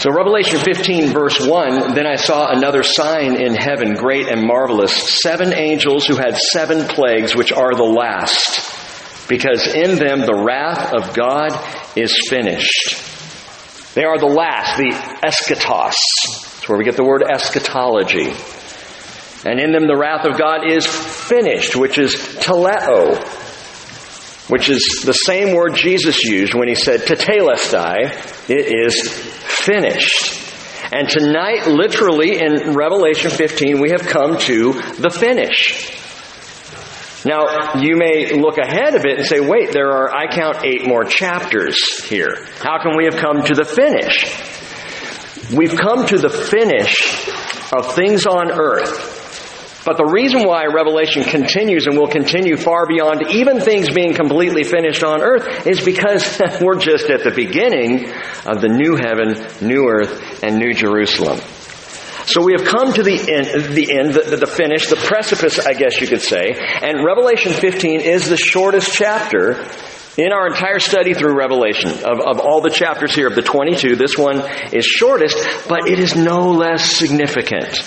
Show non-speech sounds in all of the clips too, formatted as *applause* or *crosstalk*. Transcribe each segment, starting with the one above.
So Revelation 15 verse 1, then I saw another sign in heaven, great and marvelous, seven angels who had seven plagues, which are the last, because in them the wrath of God is finished. They are the last, the eschatos. That's where we get the word eschatology. And in them the wrath of God is finished, which is teleo, which is the same word Jesus used when he said tetelestai. It is finished. And tonight, literally in Revelation 15, we have come to the finish. Now, you may look ahead a bit and say, wait, there are, I count eight more chapters here. How can we have come to the finish? We've come to the finish of things on earth but the reason why Revelation continues and will continue far beyond even things being completely finished on earth is because *laughs* we're just at the beginning of the new heaven, new earth, and new Jerusalem. So we have come to the end, the end, the, the finish, the precipice, I guess you could say. And Revelation 15 is the shortest chapter in our entire study through Revelation, of, of all the chapters here, of the 22, this one is shortest, but it is no less significant.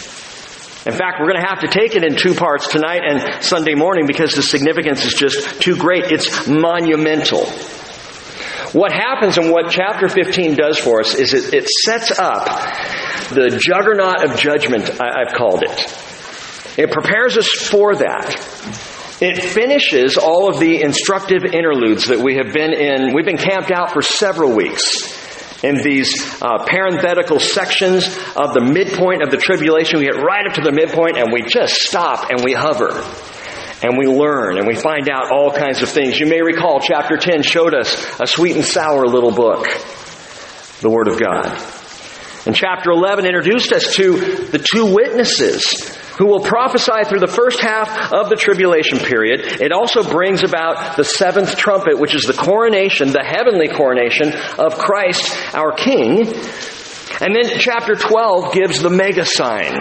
In fact, we're going to have to take it in two parts tonight and Sunday morning because the significance is just too great. It's monumental. What happens and what chapter 15 does for us is it, it sets up the juggernaut of judgment, I, I've called it. It prepares us for that. It finishes all of the instructive interludes that we have been in. We've been camped out for several weeks in these uh, parenthetical sections of the midpoint of the tribulation. We get right up to the midpoint and we just stop and we hover. And we learn and we find out all kinds of things. You may recall chapter 10 showed us a sweet and sour little book, the Word of God. And chapter 11 introduced us to the two witnesses who will prophesy through the first half of the tribulation period. It also brings about the seventh trumpet, which is the coronation, the heavenly coronation of Christ, our King. And then chapter 12 gives the mega sign.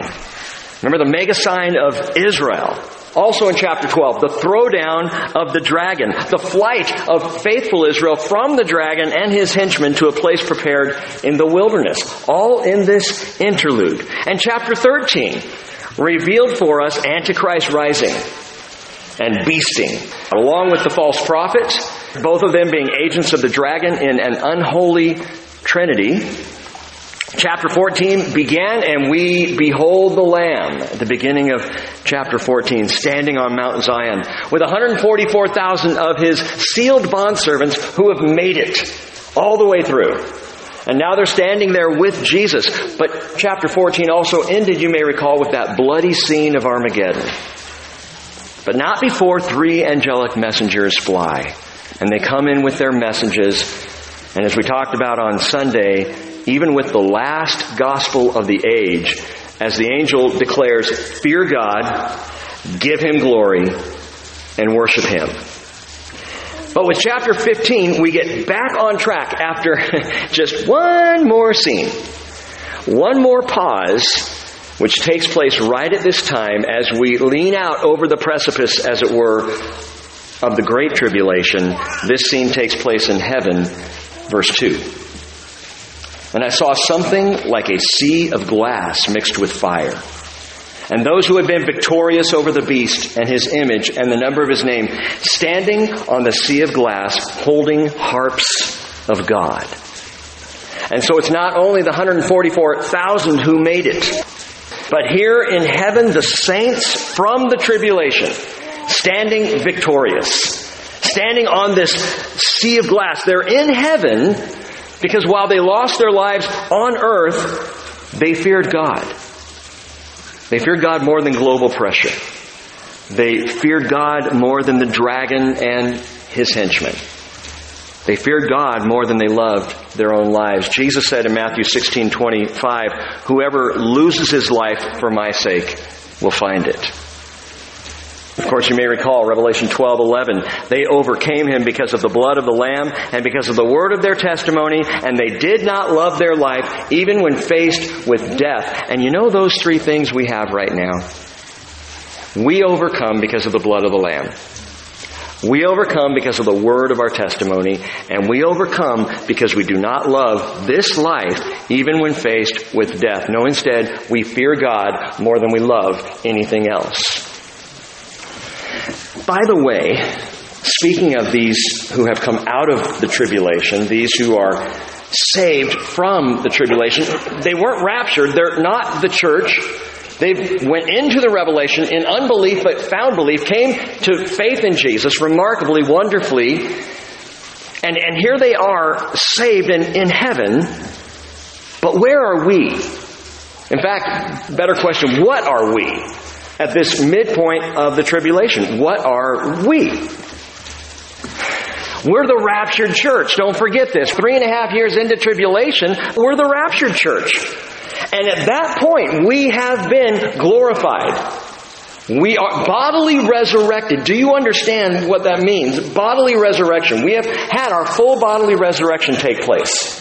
Remember the mega sign of Israel. Also in chapter 12, the throwdown of the dragon, the flight of faithful Israel from the dragon and his henchmen to a place prepared in the wilderness. All in this interlude. And chapter 13, revealed for us Antichrist rising and beasting, along with the false prophets, both of them being agents of the dragon in an unholy trinity. Chapter 14 began, and we behold the Lamb at the beginning of chapter 14, standing on Mount Zion with 144,000 of his sealed bondservants who have made it all the way through. And now they're standing there with Jesus. But chapter 14 also ended, you may recall, with that bloody scene of Armageddon. But not before three angelic messengers fly. And they come in with their messages. And as we talked about on Sunday, even with the last gospel of the age, as the angel declares, fear God, give him glory, and worship him. But with chapter 15, we get back on track after *laughs* just one more scene. One more pause, which takes place right at this time as we lean out over the precipice, as it were, of the Great Tribulation. This scene takes place in heaven, verse 2. And I saw something like a sea of glass mixed with fire and those who had been victorious over the beast and his image and the number of his name, standing on the sea of glass, holding harps of God. And so it's not only the 144,000 who made it, but here in heaven, the saints from the tribulation, standing victorious, standing on this sea of glass. They're in heaven because while they lost their lives on earth, they feared God. They feared God more than global pressure. They feared God more than the dragon and his henchmen. They feared God more than they loved their own lives. Jesus said in Matthew 16, 25, whoever loses his life for my sake will find it. Of course, you may recall Revelation 12, 11. They overcame him because of the blood of the Lamb and because of the word of their testimony, and they did not love their life even when faced with death. And you know those three things we have right now? We overcome because of the blood of the Lamb. We overcome because of the word of our testimony, and we overcome because we do not love this life even when faced with death. No, instead, we fear God more than we love anything else. By the way, speaking of these who have come out of the tribulation, these who are saved from the tribulation, they weren't raptured. They're not the church. They went into the revelation in unbelief but found belief, came to faith in Jesus remarkably, wonderfully, and, and here they are saved in, in heaven. But where are we? In fact, better question, what are we at this midpoint of the tribulation? What are we? We're the raptured church. Don't forget this. Three and a half years into tribulation, we're the raptured church. And at that point, we have been glorified. We are bodily resurrected. Do you understand what that means? Bodily resurrection. We have had our full bodily resurrection take place.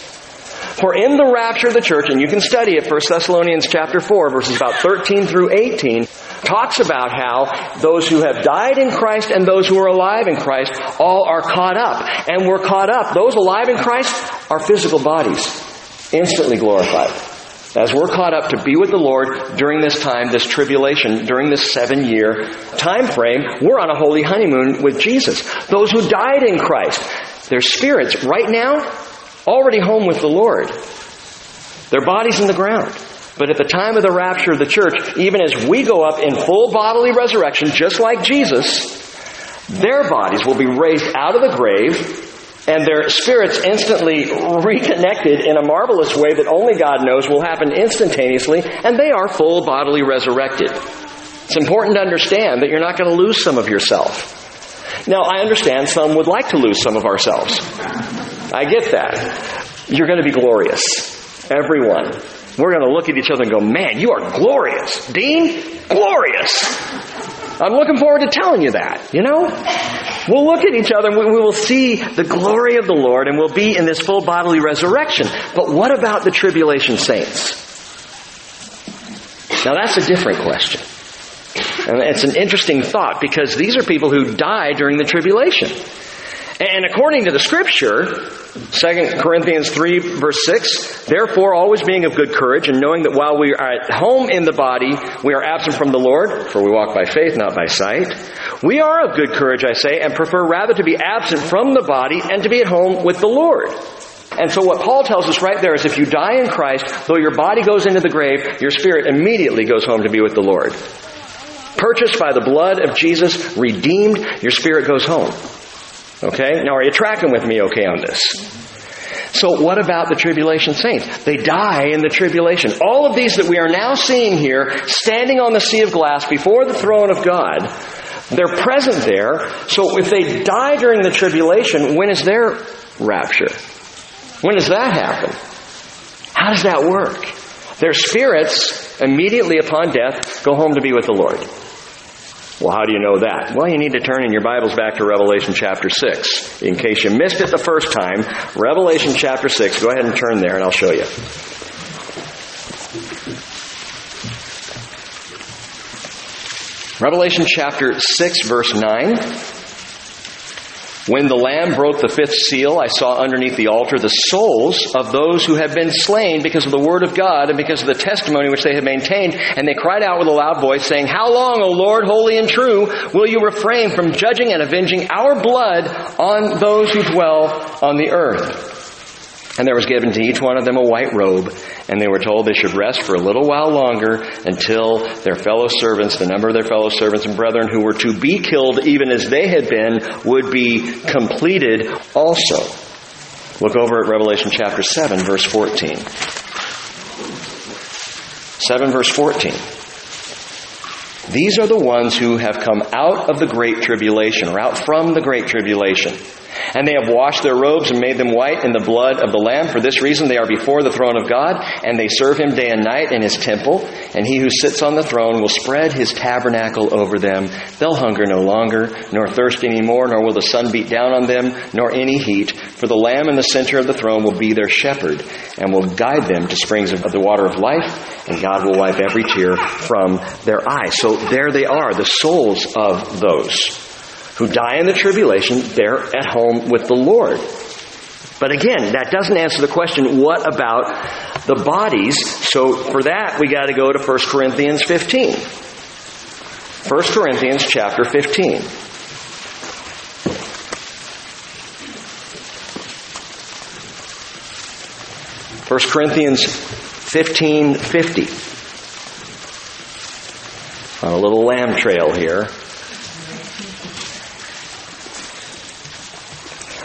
For in the rapture of the church, and you can study it, 1 Thessalonians chapter 4, verses about 13 through 18, talks about how those who have died in Christ and those who are alive in Christ all are caught up. And we're caught up. Those alive in Christ are physical bodies, instantly glorified as we're caught up to be with the Lord during this time, this tribulation, during this seven year time frame, we're on a holy honeymoon with Jesus. Those who died in Christ, their spirits right now already home with the Lord. Their bodies in the ground. But at the time of the rapture of the church, even as we go up in full bodily resurrection, just like Jesus, their bodies will be raised out of the grave and their spirits instantly reconnected in a marvelous way that only God knows will happen instantaneously, and they are full bodily resurrected. It's important to understand that you're not going to lose some of yourself. Now, I understand some would like to lose some of ourselves. I get that. You're going to be glorious. Everyone. We're going to look at each other and go, man, you are glorious. Dean, glorious. I'm looking forward to telling you that, you know? We'll look at each other and we will see the glory of the Lord and we'll be in this full bodily resurrection. But what about the tribulation saints? Now that's a different question. And it's an interesting thought because these are people who die during the tribulation. And according to the scripture, 2 Corinthians 3 verse 6, therefore always being of good courage and knowing that while we are at home in the body, we are absent from the Lord, for we walk by faith, not by sight. We are of good courage, I say, and prefer rather to be absent from the body and to be at home with the Lord. And so what Paul tells us right there is if you die in Christ, though your body goes into the grave, your spirit immediately goes home to be with the Lord. Purchased by the blood of Jesus, redeemed, your spirit goes home. Okay? Now, are you tracking with me okay on this? So, what about the tribulation saints? They die in the tribulation. All of these that we are now seeing here, standing on the sea of glass before the throne of God, they're present there. So, if they die during the tribulation, when is their rapture? When does that happen? How does that work? Their spirits, immediately upon death, go home to be with the Lord. Well, how do you know that? Well, you need to turn in your Bibles back to Revelation chapter 6. In case you missed it the first time, Revelation chapter 6. Go ahead and turn there and I'll show you. Revelation chapter 6 verse 9. When the Lamb broke the fifth seal, I saw underneath the altar the souls of those who had been slain because of the word of God and because of the testimony which they had maintained. And they cried out with a loud voice, saying, How long, O Lord, holy and true, will you refrain from judging and avenging our blood on those who dwell on the earth? And there was given to each one of them a white robe, and they were told they should rest for a little while longer until their fellow servants, the number of their fellow servants and brethren who were to be killed even as they had been, would be completed also. Look over at Revelation chapter 7, verse 14. 7 verse 14. These are the ones who have come out of the great tribulation, or out from the great tribulation. And they have washed their robes and made them white in the blood of the Lamb. For this reason they are before the throne of God, and they serve him day and night in his temple. And he who sits on the throne will spread his tabernacle over them. They'll hunger no longer, nor thirst any more, nor will the sun beat down on them, nor any heat. For the Lamb in the center of the throne will be their shepherd, and will guide them to springs of the water of life, and God will wipe every tear from their eyes. So there they are, the souls of those who die in the tribulation, they're at home with the Lord. But again, that doesn't answer the question, what about the bodies? So for that, we got to go to 1 Corinthians 15. 1 Corinthians chapter 15. 1 Corinthians 15 50. On a little lamb trail here.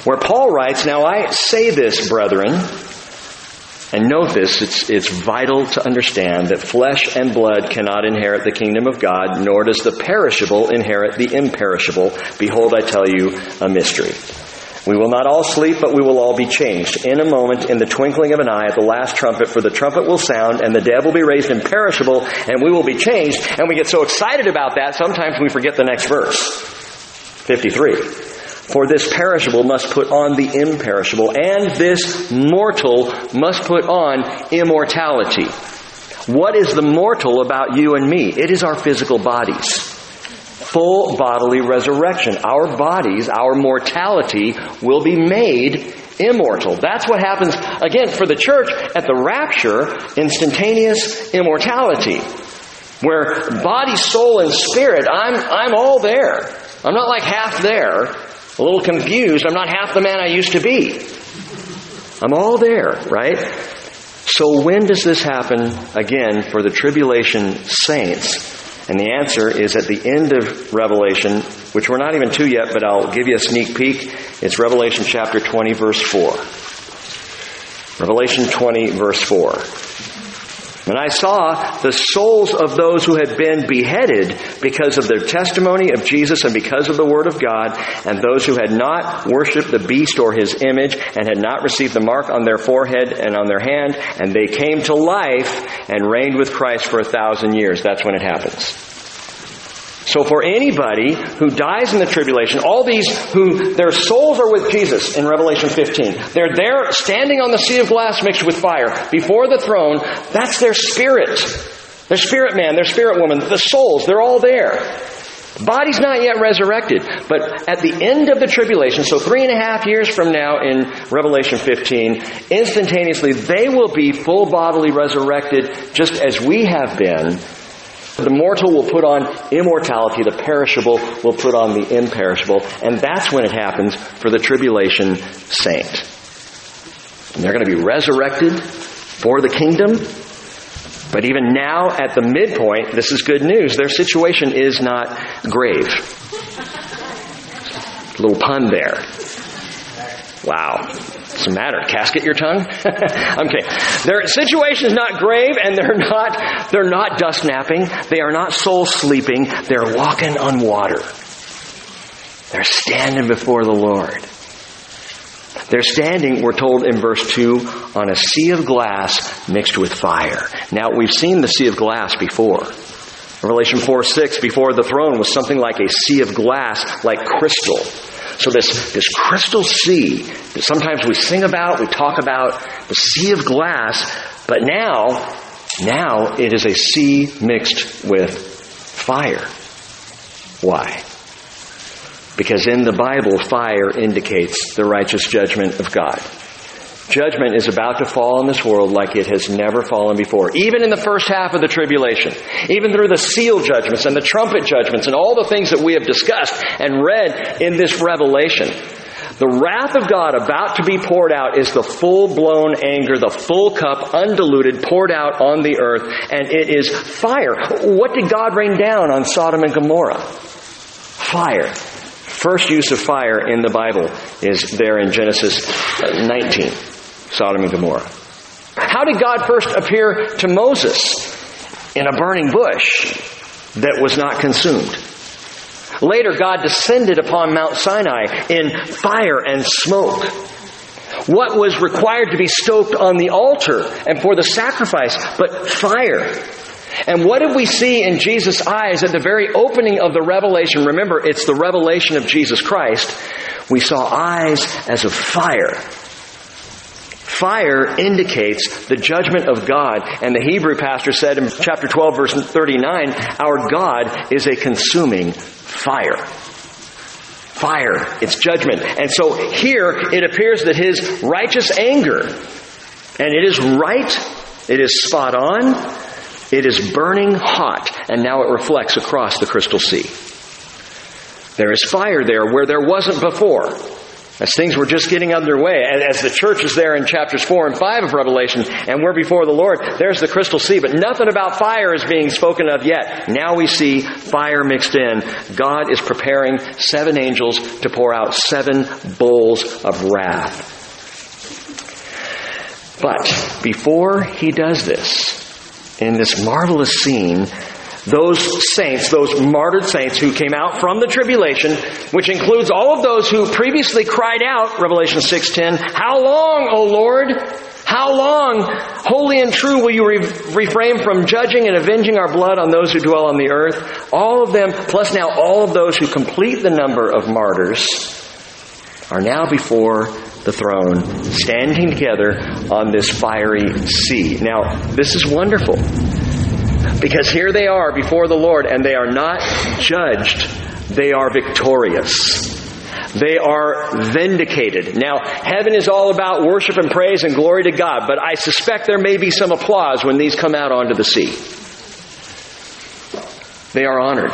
Where Paul writes, Now I say this, brethren, and note this, it's, it's vital to understand that flesh and blood cannot inherit the kingdom of God, nor does the perishable inherit the imperishable. Behold, I tell you a mystery. We will not all sleep, but we will all be changed. In a moment, in the twinkling of an eye, at the last trumpet, for the trumpet will sound, and the dead will be raised imperishable, and we will be changed. And we get so excited about that, sometimes we forget the next verse. 53. For this perishable must put on the imperishable, and this mortal must put on immortality. What is the mortal about you and me? It is our physical bodies full bodily resurrection. Our bodies, our mortality will be made immortal. That's what happens, again, for the church at the rapture, instantaneous immortality. Where body, soul, and spirit, I'm, I'm all there. I'm not like half there, a little confused. I'm not half the man I used to be. I'm all there, right? So when does this happen again for the tribulation saints? And the answer is at the end of Revelation, which we're not even to yet, but I'll give you a sneak peek. It's Revelation chapter 20 verse 4. Revelation 20 verse 4. And I saw the souls of those who had been beheaded because of their testimony of Jesus and because of the Word of God, and those who had not worshipped the beast or his image and had not received the mark on their forehead and on their hand, and they came to life and reigned with Christ for a thousand years. That's when it happens. So for anybody who dies in the tribulation, all these who their souls are with Jesus in Revelation 15, they're there standing on the sea of glass mixed with fire before the throne. That's their spirit. Their spirit man, their spirit woman, the souls, they're all there. Body's not yet resurrected, but at the end of the tribulation, so three and a half years from now in Revelation 15, instantaneously they will be full bodily resurrected just as we have been the mortal will put on immortality, the perishable will put on the imperishable, and that's when it happens for the tribulation saint. And they're going to be resurrected for the kingdom. But even now, at the midpoint, this is good news. Their situation is not grave. Little pun there. Wow. What's the matter? Casket your tongue? *laughs* I'm okay. Their situation is not grave and they're not, they're not dust napping. They are not soul sleeping. They're walking on water. They're standing before the Lord. They're standing, we're told in verse 2, on a sea of glass mixed with fire. Now, we've seen the sea of glass before. Revelation 4 6, before the throne was something like a sea of glass, like crystal. So this, this crystal sea that sometimes we sing about, we talk about, the sea of glass, but now, now it is a sea mixed with fire. Why? Because in the Bible, fire indicates the righteous judgment of God. Judgment is about to fall on this world like it has never fallen before. Even in the first half of the tribulation. Even through the seal judgments and the trumpet judgments and all the things that we have discussed and read in this revelation. The wrath of God about to be poured out is the full blown anger, the full cup, undiluted, poured out on the earth, and it is fire. What did God rain down on Sodom and Gomorrah? Fire. First use of fire in the Bible is there in Genesis 19. Sodom and Gomorrah. How did God first appear to Moses? In a burning bush that was not consumed. Later, God descended upon Mount Sinai in fire and smoke. What was required to be stoked on the altar and for the sacrifice but fire? And what did we see in Jesus' eyes at the very opening of the revelation? Remember, it's the revelation of Jesus Christ. We saw eyes as of fire. Fire indicates the judgment of God. And the Hebrew pastor said in chapter 12 verse 39, our God is a consuming fire. fire. It's judgment. And so here it appears that his righteous anger, and it is right, it is spot on, it is burning hot, and now it reflects across the crystal sea. There is fire there where there wasn't before. As things were just getting underway, as the church is there in chapters 4 and 5 of Revelation, and we're before the Lord, there's the crystal sea, but nothing about fire is being spoken of yet. Now we see fire mixed in. God is preparing seven angels to pour out seven bowls of wrath. But before he does this, in this marvelous scene, those saints, those martyred saints who came out from the tribulation, which includes all of those who previously cried out, Revelation 6:10, "How long, O Lord? How long, holy and true, will you re- refrain from judging and avenging our blood on those who dwell on the earth?" All of them, plus now all of those who complete the number of martyrs, are now before the throne, standing together on this fiery sea. Now, this is wonderful. Because here they are before the Lord and they are not judged, they are victorious. They are vindicated. Now, heaven is all about worship and praise and glory to God, but I suspect there may be some applause when these come out onto the sea. They are honored,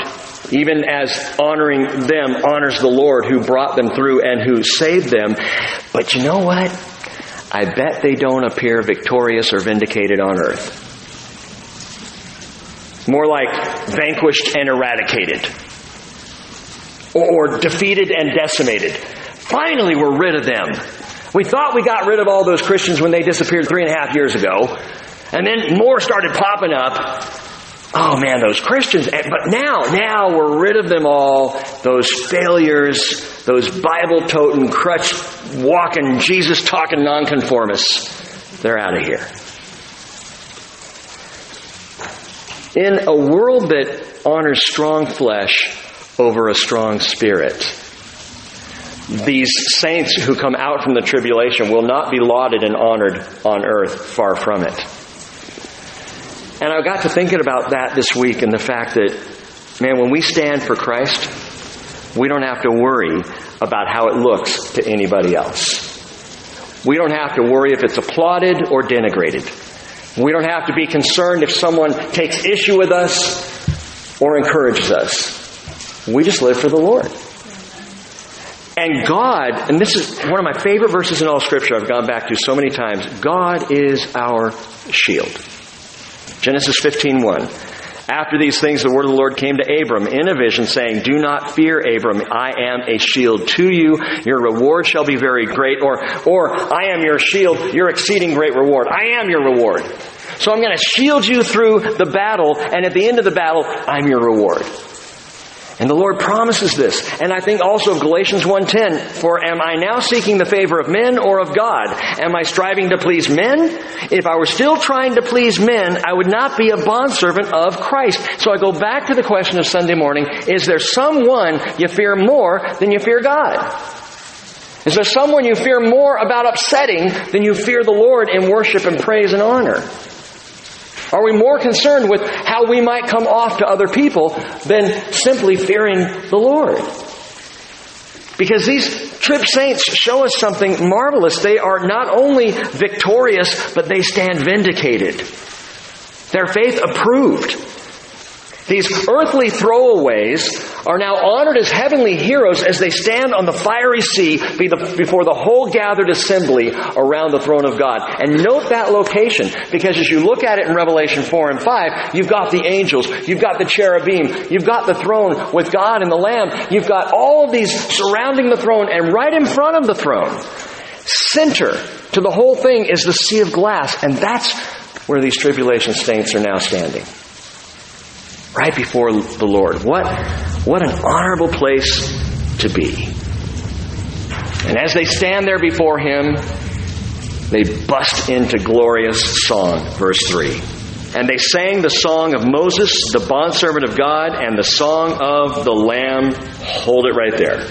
even as honoring them honors the Lord who brought them through and who saved them. But you know what? I bet they don't appear victorious or vindicated on earth. More like vanquished and eradicated. Or defeated and decimated. Finally, we're rid of them. We thought we got rid of all those Christians when they disappeared three and a half years ago. And then more started popping up. Oh man, those Christians. But now, now we're rid of them all. Those failures, those Bible toting, crutch walking, Jesus talking nonconformists. They're out of here. In a world that honors strong flesh over a strong spirit, these saints who come out from the tribulation will not be lauded and honored on earth, far from it. And I got to thinking about that this week and the fact that, man, when we stand for Christ, we don't have to worry about how it looks to anybody else. We don't have to worry if it's applauded or denigrated. We don't have to be concerned if someone takes issue with us or encourages us. We just live for the Lord. And God, and this is one of my favorite verses in all Scripture I've gone back to so many times. God is our shield. Genesis 15:1. After these things, the word of the Lord came to Abram in a vision, saying, Do not fear, Abram. I am a shield to you. Your reward shall be very great. Or, or, I am your shield, your exceeding great reward. I am your reward. So I'm going to shield you through the battle, and at the end of the battle, I'm your reward. And the Lord promises this. And I think also of Galatians 1:10, for am I now seeking the favor of men or of God? Am I striving to please men? If I were still trying to please men, I would not be a bondservant of Christ. So I go back to the question of Sunday morning, is there someone you fear more than you fear God? Is there someone you fear more about upsetting than you fear the Lord in worship and praise and honor? Are we more concerned with how we might come off to other people than simply fearing the Lord? Because these trip saints show us something marvelous. They are not only victorious, but they stand vindicated. Their faith approved. These earthly throwaways are now honored as heavenly heroes as they stand on the fiery sea before the whole gathered assembly around the throne of God. And note that location, because as you look at it in Revelation 4 and 5, you've got the angels, you've got the cherubim, you've got the throne with God and the Lamb, you've got all of these surrounding the throne, and right in front of the throne, center to the whole thing is the sea of glass, and that's where these tribulation saints are now standing right before the Lord. What, what an honorable place to be. And as they stand there before Him, they bust into glorious song, verse 3. And they sang the song of Moses, the bondservant of God, and the song of the Lamb. Hold it right there.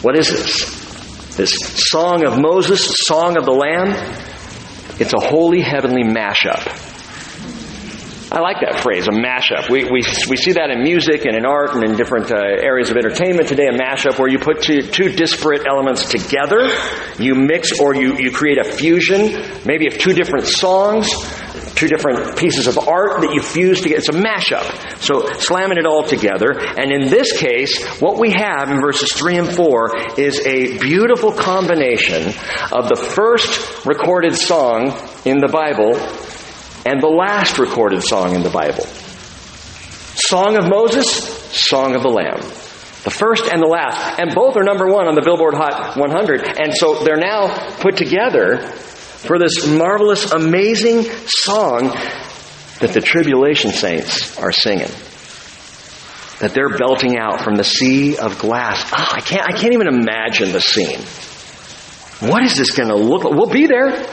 What is this? This song of Moses, song of the Lamb? It's a holy heavenly mashup. I like that phrase, a mashup. We, we, we see that in music and in art and in different uh, areas of entertainment today, a mashup where you put two, two disparate elements together, you mix or you, you create a fusion, maybe of two different songs, two different pieces of art that you fuse together. It's a mashup. So slamming it all together. And in this case, what we have in verses 3 and 4 is a beautiful combination of the first recorded song in the Bible and the last recorded song in the Bible. Song of Moses, Song of the Lamb. The first and the last. And both are number one on the Billboard Hot 100. And so they're now put together for this marvelous, amazing song that the tribulation saints are singing. That they're belting out from the sea of glass. Oh, I can't, I can't even imagine the scene. What is this going to look like? We'll be there.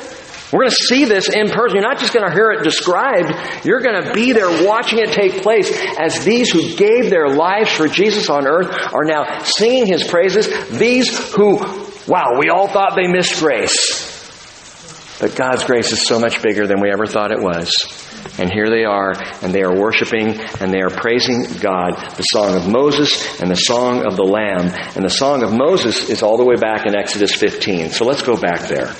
We're going to see this in person. You're not just going to hear it described. You're going to be there watching it take place as these who gave their lives for Jesus on earth are now singing his praises. These who, wow, we all thought they missed grace. But God's grace is so much bigger than we ever thought it was. And here they are, and they are worshiping and they are praising God. The song of Moses and the song of the Lamb. And the song of Moses is all the way back in Exodus 15. So let's go back there.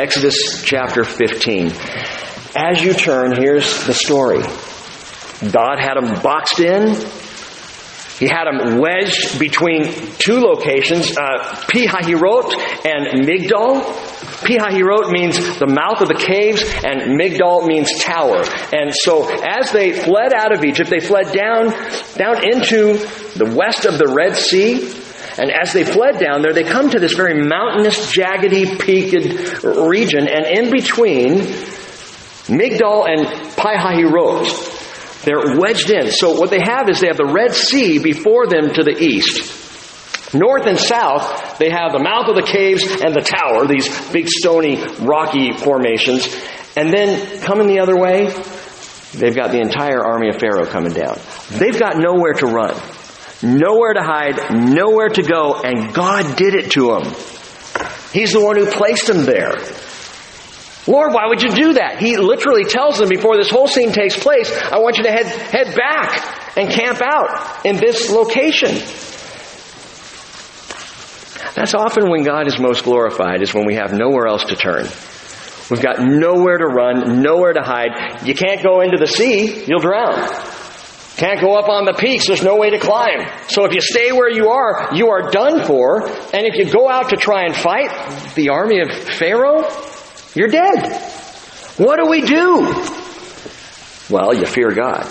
Exodus chapter 15. As you turn, here's the story. God had them boxed in. He had them wedged between two locations, uh, Pi-hahiroth and Migdol. Pi-hahiroth means the mouth of the caves, and Migdol means tower. And so, as they fled out of Egypt, they fled down, down into the west of the Red Sea, and as they fled down there, they come to this very mountainous, jaggedy, peaked region, and in between Migdol and Pi-hahiroth, they're wedged in. So what they have is they have the Red Sea before them to the east. North and south, they have the mouth of the caves and the tower, these big stony, rocky formations. And then coming the other way, they've got the entire army of Pharaoh coming down. They've got nowhere to run. Nowhere to hide, nowhere to go, and God did it to him. He's the one who placed him there. Lord, why would you do that? He literally tells them before this whole scene takes place, I want you to head, head back and camp out in this location. That's often when God is most glorified, is when we have nowhere else to turn. We've got nowhere to run, nowhere to hide. You can't go into the sea, you'll drown. Can't go up on the peaks, there's no way to climb. So if you stay where you are, you are done for. And if you go out to try and fight the army of Pharaoh, you're dead. What do we do? Well, you fear God.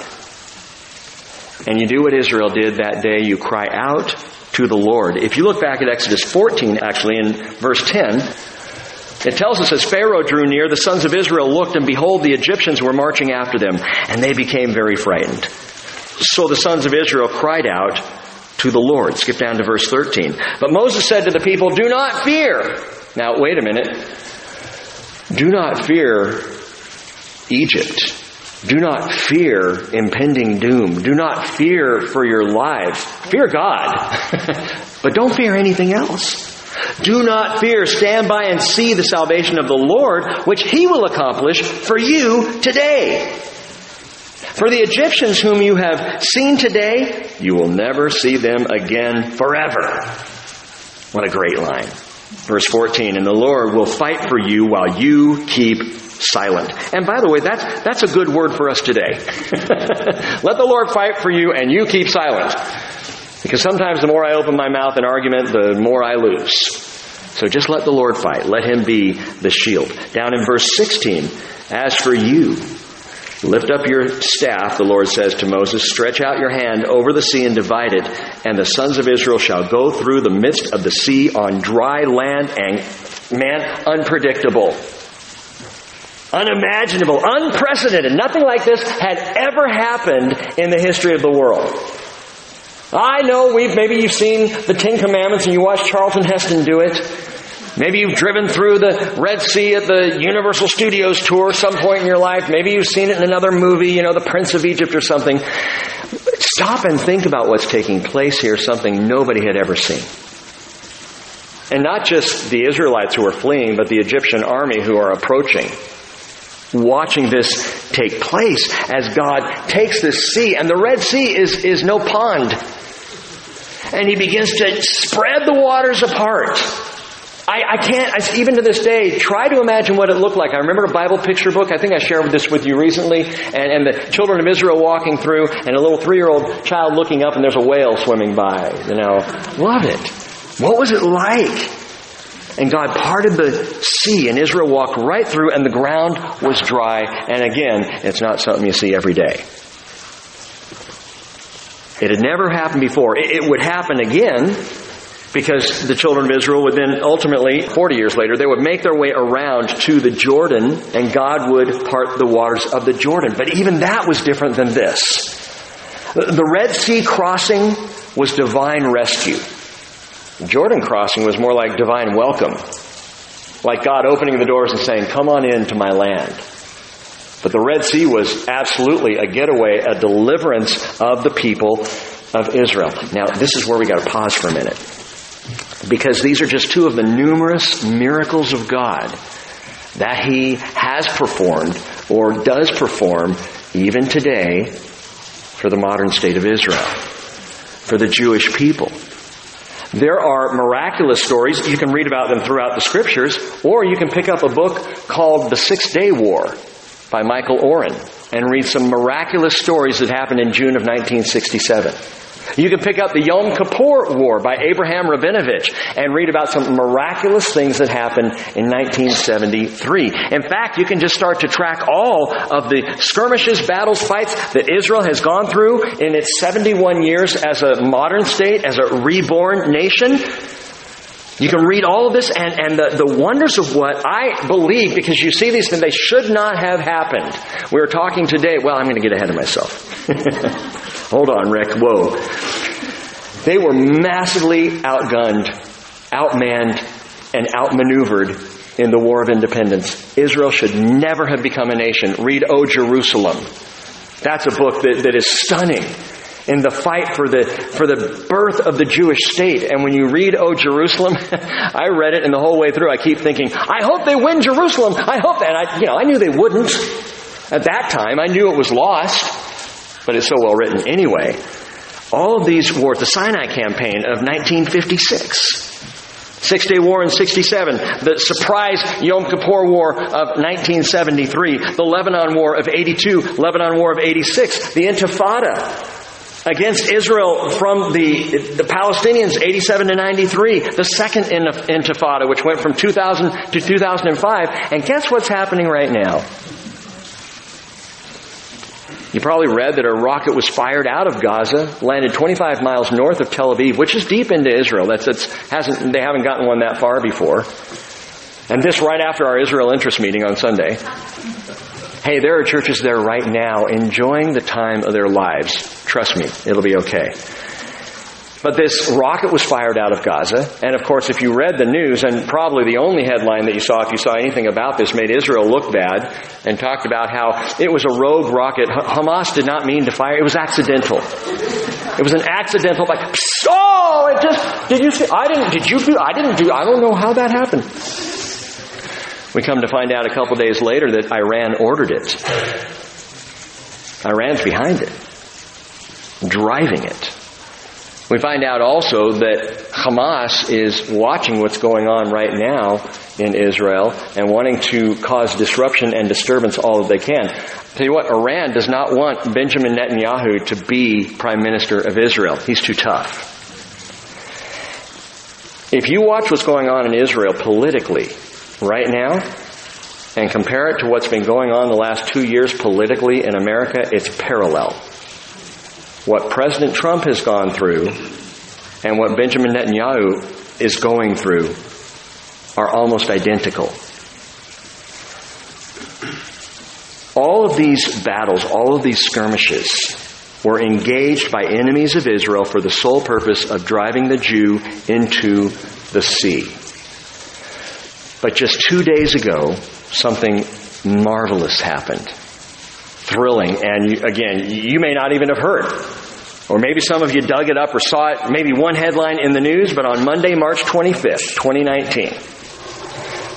And you do what Israel did that day. You cry out to the Lord. If you look back at Exodus 14, actually, in verse 10, it tells us as Pharaoh drew near, the sons of Israel looked, and behold, the Egyptians were marching after them, and they became very frightened. So the sons of Israel cried out to the Lord. Skip down to verse 13. But Moses said to the people, Do not fear. Now, wait a minute. Do not fear Egypt. Do not fear impending doom. Do not fear for your lives. Fear God. *laughs* but don't fear anything else. Do not fear. Stand by and see the salvation of the Lord, which he will accomplish for you today. For the Egyptians whom you have seen today, you will never see them again forever. What a great line. Verse 14, and the Lord will fight for you while you keep silent. And by the way, that's, that's a good word for us today. *laughs* Let the Lord fight for you and you keep silent. Because sometimes the more I open my mouth in argument, the more I lose. So just let the Lord fight. Let Him be the shield. Down in verse 16, as for you, Lift up your staff, the Lord says to Moses, stretch out your hand over the sea and divide it, and the sons of Israel shall go through the midst of the sea on dry land and, man, unpredictable. Unimaginable, unprecedented. Nothing like this had ever happened in the history of the world. I know we've, maybe you've seen the Ten Commandments and you watched Charlton Heston do it. Maybe you've driven through the Red Sea at the Universal Studios tour some point in your life. Maybe you've seen it in another movie, you know, The Prince of Egypt or something. Stop and think about what's taking place here, something nobody had ever seen. And not just the Israelites who are fleeing, but the Egyptian army who are approaching. watching this take place as God takes this sea, and the Red Sea is, is no pond. And he begins to spread the waters apart. I, I can't, I, even to this day, try to imagine what it looked like. I remember a Bible picture book. I think I shared this with you recently. And, and the children of Israel walking through, and a little three year old child looking up, and there's a whale swimming by. You know, love it. What was it like? And God parted the sea, and Israel walked right through, and the ground was dry. And again, it's not something you see every day. It had never happened before. It, it would happen again because the children of Israel would then ultimately, 40 years later, they would make their way around to the Jordan and God would part the waters of the Jordan. But even that was different than this. The Red Sea crossing was divine rescue. Jordan crossing was more like divine welcome. Like God opening the doors and saying, come on into my land. But the Red Sea was absolutely a getaway, a deliverance of the people of Israel. Now, this is where we got to pause for a minute. Because these are just two of the numerous miracles of God that He has performed or does perform even today for the modern state of Israel, for the Jewish people. There are miraculous stories. You can read about them throughout the scriptures, or you can pick up a book called The Six Day War by Michael Oren and read some miraculous stories that happened in June of 1967. You can pick up the Yom Kippur War by Abraham Rabinovich and read about some miraculous things that happened in 1973. In fact, you can just start to track all of the skirmishes, battles, fights that Israel has gone through in its 71 years as a modern state, as a reborn nation. You can read all of this and, and the, the wonders of what I believe, because you see these things, they should not have happened. We were talking today, well, I'm going to get ahead of myself. *laughs* Hold on, Rick. Whoa. They were massively outgunned, outmanned, and outmaneuvered in the War of Independence. Israel should never have become a nation. Read O Jerusalem. That's a book that, that is stunning in the fight for the, for the birth of the Jewish state. And when you read O Jerusalem, *laughs* I read it and the whole way through I keep thinking, I hope they win Jerusalem. I hope that. I, you know, I knew they wouldn't. At that time, I knew it was lost but it's so well written anyway. All of these wars, the Sinai campaign of 1956, Six Day War in 67, the surprise Yom Kippur War of 1973, the Lebanon War of 82, Lebanon War of 86, the Intifada against Israel from the, the Palestinians 87 to 93, the second Intifada, which went from 2000 to 2005. And guess what's happening right now? You probably read that a rocket was fired out of Gaza, landed 25 miles north of Tel Aviv, which is deep into Israel. That's, that's hasn't, they haven't gotten one that far before. And this right after our Israel interest meeting on Sunday. Hey, there are churches there right now enjoying the time of their lives. Trust me, it'll be okay. But this rocket was fired out of Gaza. And of course, if you read the news, and probably the only headline that you saw, if you saw anything about this, made Israel look bad and talked about how it was a rogue rocket. Hamas did not mean to fire. It was accidental. It was an accidental, like, oh, it just, did you see, I didn't, did you I didn't do, I don't know how that happened. We come to find out a couple days later that Iran ordered it. Iran's behind it, driving it. We find out also that Hamas is watching what's going on right now in Israel and wanting to cause disruption and disturbance all that they can. Tell you what, Iran does not want Benjamin Netanyahu to be prime minister of Israel. He's too tough. If you watch what's going on in Israel politically right now and compare it to what's been going on the last two years politically in America, it's parallel what President Trump has gone through and what Benjamin Netanyahu is going through are almost identical. All of these battles, all of these skirmishes were engaged by enemies of Israel for the sole purpose of driving the Jew into the sea. But just two days ago, something marvelous happened thrilling. And you, again, you may not even have heard. Or maybe some of you dug it up or saw it, maybe one headline in the news, but on Monday, March 25th, 2019,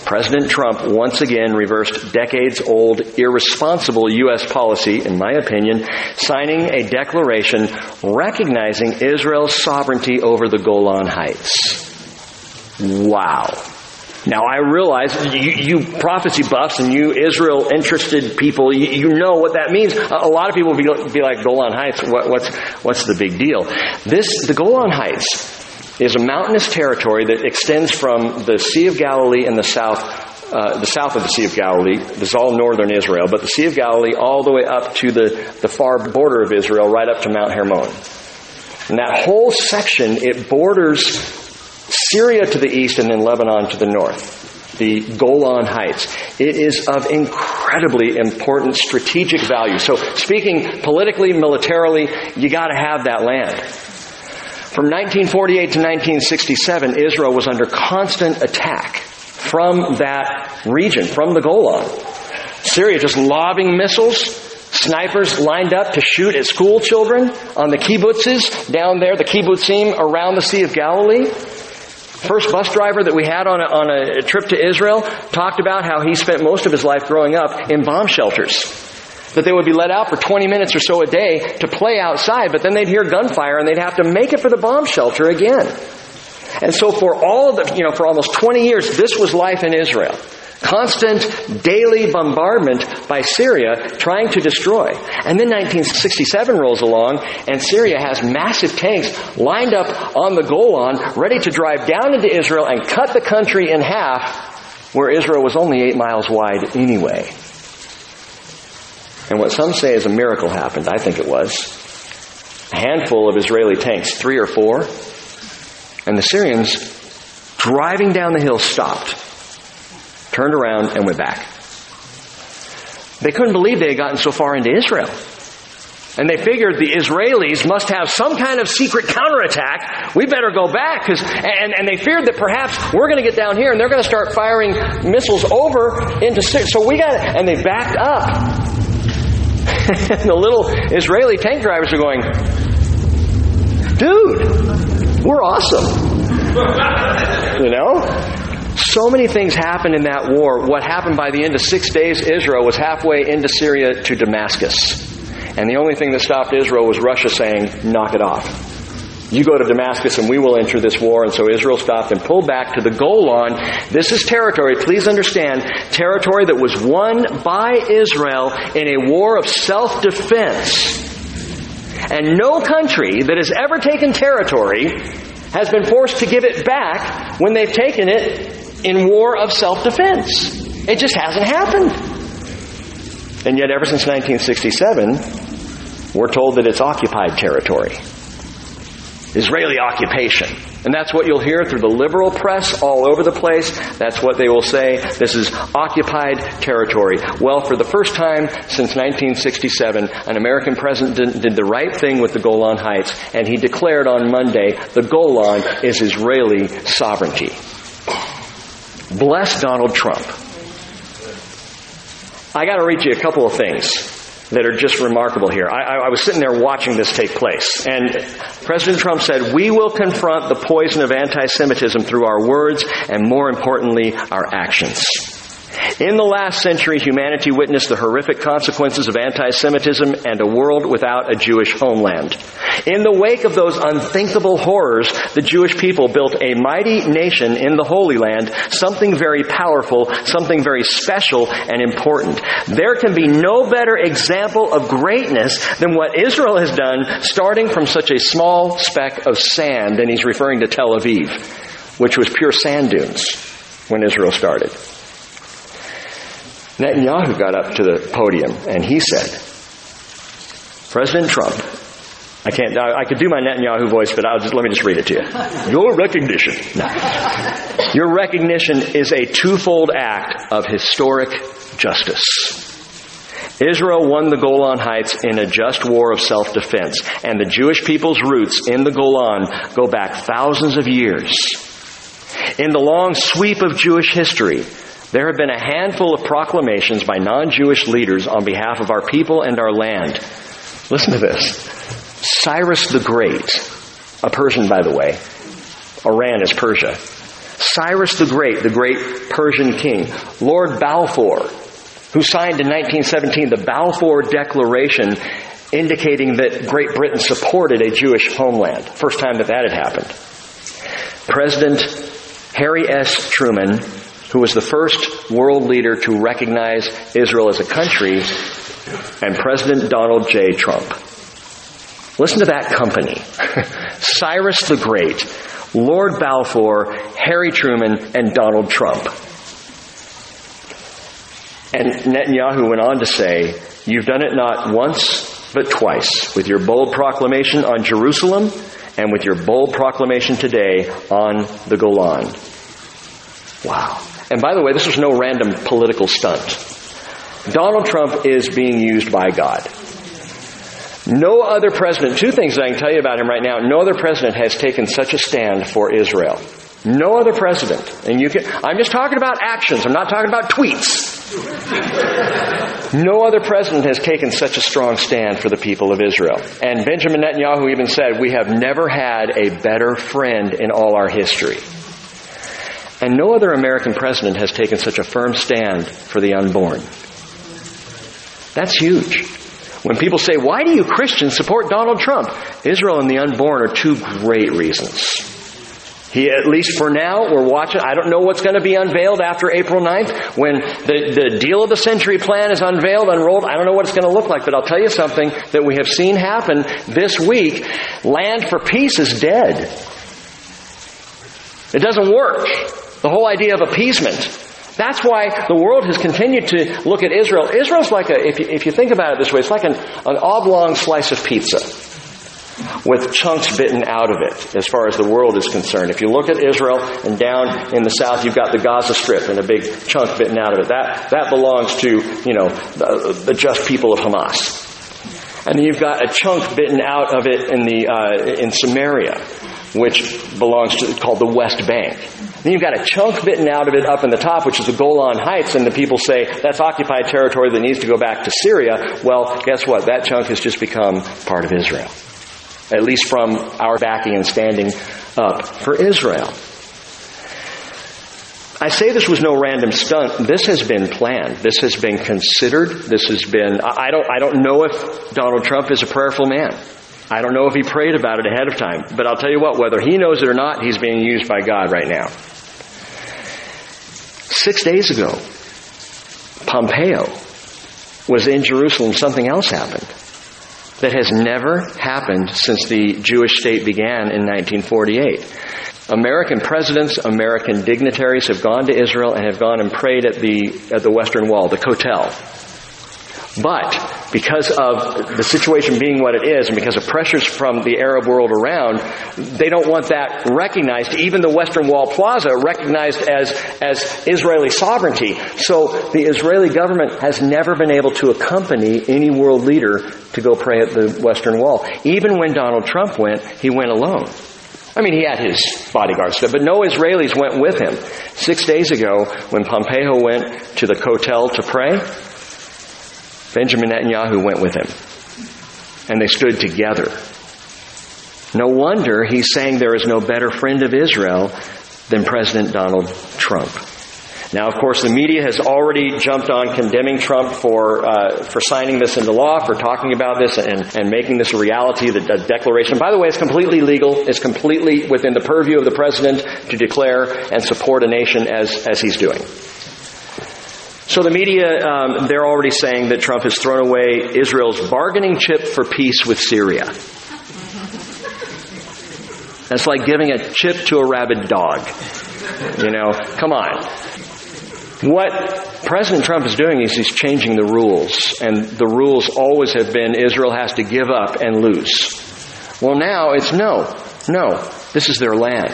President Trump once again reversed decades old irresponsible U.S. policy, in my opinion, signing a declaration recognizing Israel's sovereignty over the Golan Heights. Wow. Now I realize you, you, prophecy buffs and you Israel interested people, you, you, know what that means. A lot of people will be, be like Golan Heights. What, what's what's the big deal? This the Golan Heights is a mountainous territory that extends from the Sea of Galilee in the south, uh, the south of the Sea of Galilee. This is all northern Israel, but the Sea of Galilee all the way up to the, the far border of Israel, right up to Mount Hermon. And that whole section, it borders Syria to the east and then Lebanon to the north the Golan Heights. It is of incredibly important strategic value. So speaking politically, militarily, you gotta have that land. From 1948 to 1967, Israel was under constant attack from that region, from the Golan. Syria just lobbing missiles, snipers lined up to shoot at school children on the kibbutzes down there, the kibbutzim around the Sea of Galilee. First bus driver that we had on a, on a trip to Israel talked about how he spent most of his life growing up in bomb shelters that they would be let out for 20 minutes or so a day to play outside, but then they'd hear gunfire and they'd have to make it for the bomb shelter again. And so for all of the, you know, for almost 20 years, this was life in Israel. Constant daily bombardment by Syria trying to destroy. And then 1967 rolls along and Syria has massive tanks lined up on the Golan ready to drive down into Israel and cut the country in half where Israel was only eight miles wide anyway. And what some say is a miracle happened. I think it was. A handful of Israeli tanks, three or four, and the Syrians, driving down the hill, stopped, turned around, and went back. They couldn't believe they had gotten so far into Israel. And they figured the Israelis must have some kind of secret counterattack. We better go back. Cause, and, and they feared that perhaps we're going to get down here and they're going to start firing missiles over into Syria. So we got, and they backed up. and *laughs* the little Israeli tank drivers are going, dude, we're awesome. *laughs* you know? So many things happened in that war. What happened by the end of six days, Israel was halfway into Syria to Damascus. And the only thing that stopped Israel was Russia saying, knock it off. You go to Damascus and we will enter this war. And so Israel stopped and pulled back to the Golan. This is territory, please understand, territory that was won by Israel in a war of self-defense. And no country that has ever taken territory has been forced to give it back when they've taken it in war of self-defense. It just hasn't happened. And yet ever since 1967, we're told that it's occupied territory. Israeli occupation. And that's what you'll hear through the liberal press all over the place. That's what they will say. This is occupied territory. Well, for the first time since 1967, an American president did the right thing with the Golan Heights, and he declared on Monday the Golan is Israeli sovereignty. Bless Donald Trump. I gotta read you a couple of things that are just remarkable here. I, I, was sitting there watching this take place, and President Trump said, We will confront the poison of anti Semitism through our words and, more importantly, our actions. In the last century, humanity witnessed the horrific consequences of anti-Semitism and a world without a Jewish homeland. In the wake of those unthinkable horrors, the Jewish people built a mighty nation in the Holy Land, something very powerful, something very special and important. There can be no better example of greatness than what Israel has done, starting from such a small speck of sand, and he's referring to Tel Aviv, which was pure sand dunes when Israel started. Netanyahu got up to the podium and he said, President Trump, I can't, I could do my Netanyahu voice, but I'll just, let me just read it to you. Your recognition. No. Your recognition is a twofold act of historic justice. Israel won the Golan Heights in a just war of self-defense, and the Jewish people's roots in the Golan go back thousands of years. In the long sweep of Jewish history, there have been a handful of proclamations by non-Jewish leaders on behalf of our people and our land. Listen to this. Cyrus the Great, a Persian by the way, Iran is Persia. Cyrus the Great, the great Persian king, Lord Balfour, who signed in 1917 the Balfour Declaration indicating that Great Britain supported a Jewish homeland. First time that that had happened. President Harry S. Truman, who was the first world leader to recognize Israel as a country, and President Donald J. Trump. Listen to that company. *laughs* Cyrus the Great, Lord Balfour, Harry Truman, and Donald Trump. And Netanyahu went on to say, You've done it not once, but twice, with your bold proclamation on Jerusalem and with your bold proclamation today on the Golan. Wow. And by the way, this was no random political stunt. Donald Trump is being used by God. No other president, two things I can tell you about him right now, no other president has taken such a stand for Israel. No other president. And you can, I'm just talking about actions. I'm not talking about tweets. no other president has taken such a strong stand for the people of Israel. And Benjamin Netanyahu even said, we have never had a better friend in all our history. And no other American president has taken such a firm stand for the unborn. That's huge. When people say, why do you Christians support Donald Trump? Israel and the unborn are two great reasons. He, at least for now, we're watching. I don't know what's going to be unveiled after April 9th. When the, the deal of the century plan is unveiled, unrolled, I don't know what it's going to look like, but I'll tell you something that we have seen happen this week. Land for peace is dead. It doesn't work. The whole idea of appeasement. That's why the world has continued to look at Israel. Israel's like a, if you, if you think about it this way, it's like an, an oblong slice of pizza with chunks bitten out of it as far as the world is concerned. If you look at Israel and down in the south, you've got the Gaza Strip and a big chunk bitten out of it. That, that belongs to, you know, the, the just people of Hamas. And then you've got a chunk bitten out of it in the, uh, in Samaria, which belongs to, called the West Bank. Then you've got a chunk bitten out of it up in the top, which is the Golan Heights, and the people say that's occupied territory that needs to go back to Syria. Well, guess what? That chunk has just become part of Israel. At least from our backing and standing up for Israel. I say this was no random stunt. This has been planned. This has been considered. This has been, I don't, I don't know if Donald Trump is a prayerful man. I don't know if he prayed about it ahead of time, but I'll tell you what, whether he knows it or not, he's being used by God right now. Six days ago, Pompeo was in Jerusalem. Something else happened that has never happened since the Jewish state began in 1948. American presidents, American dignitaries have gone to Israel and have gone and prayed at the, at the Western Wall, the Kotel. But because of the situation being what it is and because of pressures from the Arab world around, they don't want that recognized, even the Western Wall Plaza recognized as, as Israeli sovereignty. So the Israeli government has never been able to accompany any world leader to go pray at the Western Wall. Even when Donald Trump went, he went alone. I mean, he had his bodyguards, but no Israelis went with him. Six days ago, when Pompeo went to the Kotel to pray, Benjamin Netanyahu went with him. And they stood together. No wonder he's saying there is no better friend of Israel than President Donald Trump. Now, of course, the media has already jumped on condemning Trump for uh, for signing this into law, for talking about this, and, and making this a reality. The, the declaration, by the way, is completely legal. It's completely within the purview of the president to declare and support a nation as as he's doing. So the media, um, they're already saying that Trump has thrown away Israel's bargaining chip for peace with Syria. That's like giving a chip to a rabid dog. You know, come on. What President Trump is doing is he's changing the rules. And the rules always have been Israel has to give up and lose. Well, now it's no, no, this is their land.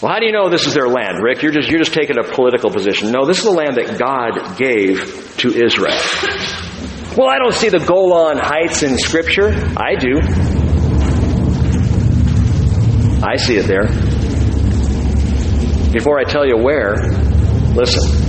Well, how do you know this is their land, Rick? You're just, you're just taking a political position. No, this is the land that God gave to Israel. Well, I don't see the Golan Heights in Scripture. I do. I see it there. Before I tell you where, listen.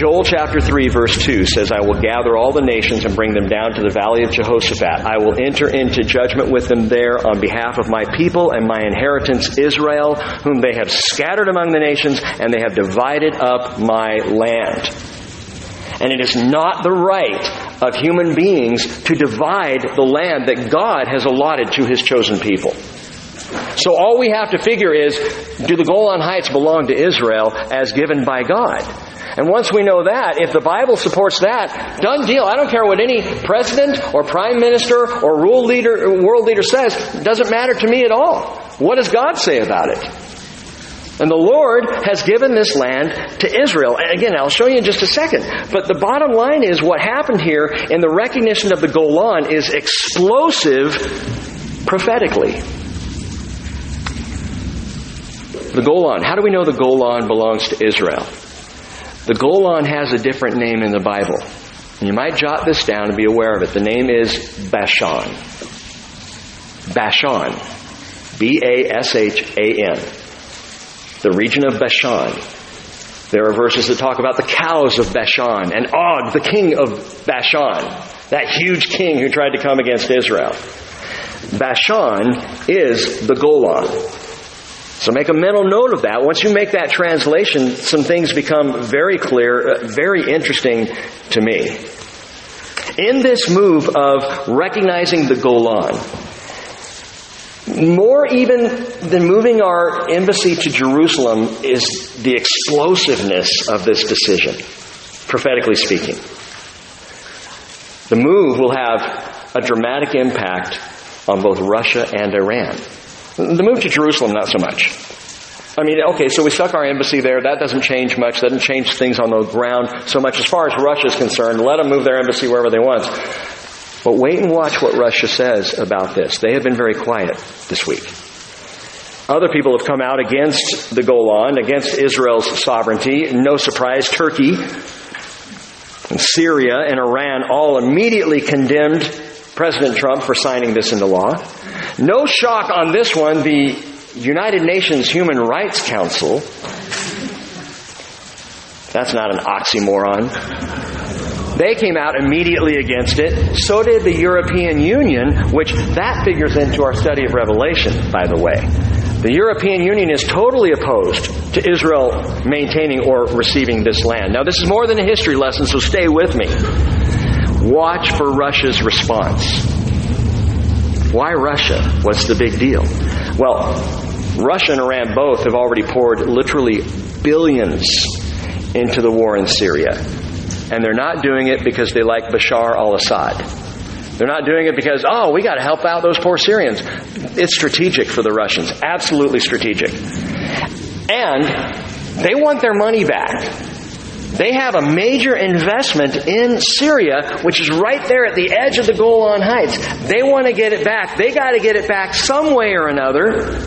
Joel chapter 3 verse 2 says, I will gather all the nations and bring them down to the valley of Jehoshaphat. I will enter into judgment with them there on behalf of my people and my inheritance Israel, whom they have scattered among the nations, and they have divided up my land. And it is not the right of human beings to divide the land that God has allotted to his chosen people. So all we have to figure is, do the Golan Heights belong to Israel as given by God? And once we know that, if the Bible supports that, done deal. I don't care what any president or prime minister or world leader, world leader says. It doesn't matter to me at all. What does God say about it? And the Lord has given this land to Israel. And again, I'll show you in just a second. But the bottom line is what happened here in the recognition of the Golan is explosive prophetically. The Golan. How do we know the Golan belongs to Israel? The Golan has a different name in the Bible. You might jot this down and be aware of it. The name is Bashan. Bashan. B A S H A N. The region of Bashan. There are verses that talk about the cows of Bashan and Og, the king of Bashan, that huge king who tried to come against Israel. Bashan is the Golan. So make a mental note of that. Once you make that translation, some things become very clear, uh, very interesting to me. In this move of recognizing the Golan, more even than moving our embassy to Jerusalem is the explosiveness of this decision, prophetically speaking. The move will have a dramatic impact on both Russia and Iran. The move to Jerusalem, not so much. I mean, okay, so we stuck our embassy there. That doesn't change much. Doesn't change things on the ground so much as far as Russia is concerned. Let them move their embassy wherever they want. But wait and watch what Russia says about this. They have been very quiet this week. Other people have come out against the Golan, against Israel's sovereignty. No surprise, Turkey and Syria and Iran all immediately condemned President Trump for signing this into law. No shock on this one, the United Nations Human Rights Council. That's not an oxymoron. They came out immediately against it. So did the European Union, which that figures into our study of Revelation, by the way. The European Union is totally opposed to Israel maintaining or receiving this land. Now, this is more than a history lesson, so stay with me. Watch for Russia's response. Why Russia? What's the big deal? Well, Russia and Iran both have already poured literally billions into the war in Syria. And they're not doing it because they like Bashar al Assad. They're not doing it because, oh, we got to help out those poor Syrians. It's strategic for the Russians. Absolutely strategic. And they want their money back. They have a major investment in Syria, which is right there at the edge of the Golan Heights. They want to get it back. They got to get it back some way or another.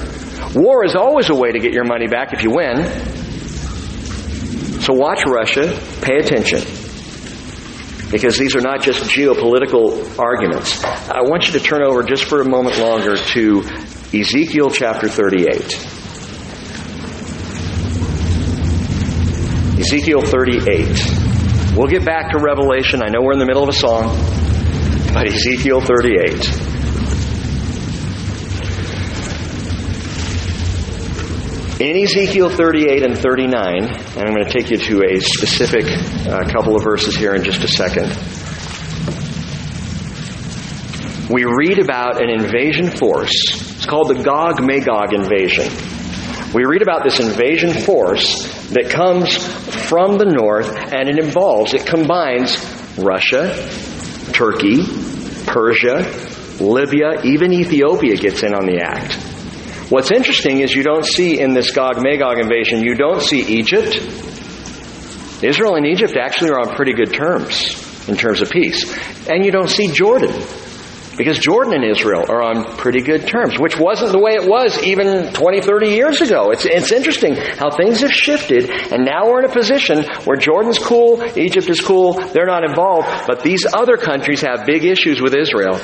War is always a way to get your money back if you win. So watch Russia, pay attention. Because these are not just geopolitical arguments. I want you to turn over just for a moment longer to Ezekiel chapter 38. Ezekiel 38. We'll get back to Revelation. I know we're in the middle of a song, but Ezekiel 38. In Ezekiel 38 and 39, and I'm going to take you to a specific uh, couple of verses here in just a second, we read about an invasion force. It's called the Gog Magog invasion. We read about this invasion force that comes from the north and it involves, it combines Russia, Turkey, Persia, Libya, even Ethiopia gets in on the act. What's interesting is you don't see in this Gog Magog invasion, you don't see Egypt. Israel and Egypt actually are on pretty good terms in terms of peace. And you don't see Jordan. Because Jordan and Israel are on pretty good terms, which wasn't the way it was even 20, 30 years ago. It's, it's interesting how things have shifted, and now we're in a position where Jordan's cool, Egypt is cool, they're not involved, but these other countries have big issues with Israel.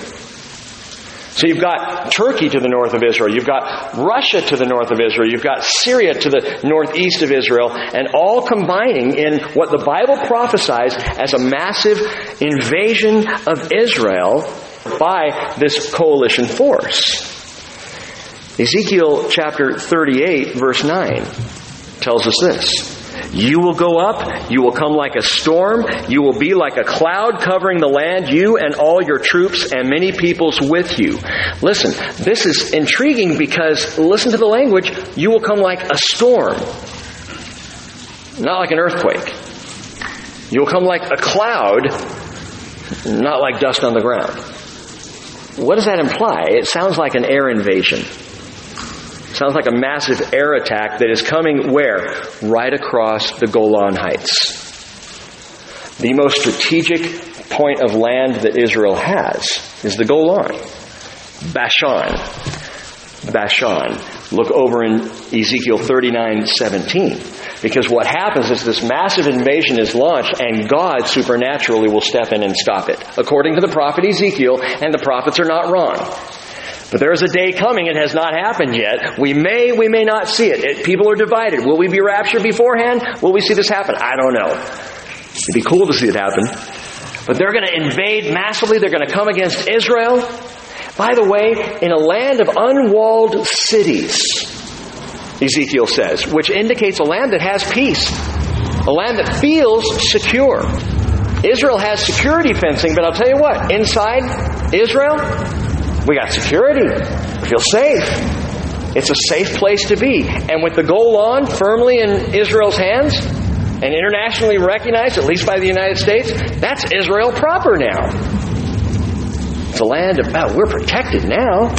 So you've got Turkey to the north of Israel. You've got Russia to the north of Israel. You've got Syria to the northeast of Israel, and all combining in what the Bible prophesies as a massive invasion of Israel by this coalition force. Ezekiel chapter 38 verse 9 tells us this. You will go up, you will come like a storm, you will be like a cloud covering the land, you and all your troops and many peoples with you. Listen, this is intriguing because listen to the language, you will come like a storm, not like an earthquake. You will come like a cloud, not like dust on the ground. What does that imply? It sounds like an air invasion. Sounds like a massive air attack that is coming where? Right across the Golan Heights. The most strategic point of land that Israel has is the Golan. Bashan. Bashan. Look over in Ezekiel 39, 17. Because what happens is this massive invasion is launched and God supernaturally will step in and stop it. According to the prophet Ezekiel, and the prophets are not wrong. But there is a day coming, it has not happened yet. We may, we may not see it. it. People are divided. Will we be raptured beforehand? Will we see this happen? I don't know. It'd be cool to see it happen. But they're going to invade massively. They're going to come against Israel. By the way, in a land of unwalled cities, Ezekiel says, which indicates a land that has peace, a land that feels secure. Israel has security fencing, but I'll tell you what, inside Israel, we got security. We feel safe. It's a safe place to be. And with the Golan firmly in Israel's hands and internationally recognized, at least by the United States, that's Israel proper now. It's a land of, we're protected now.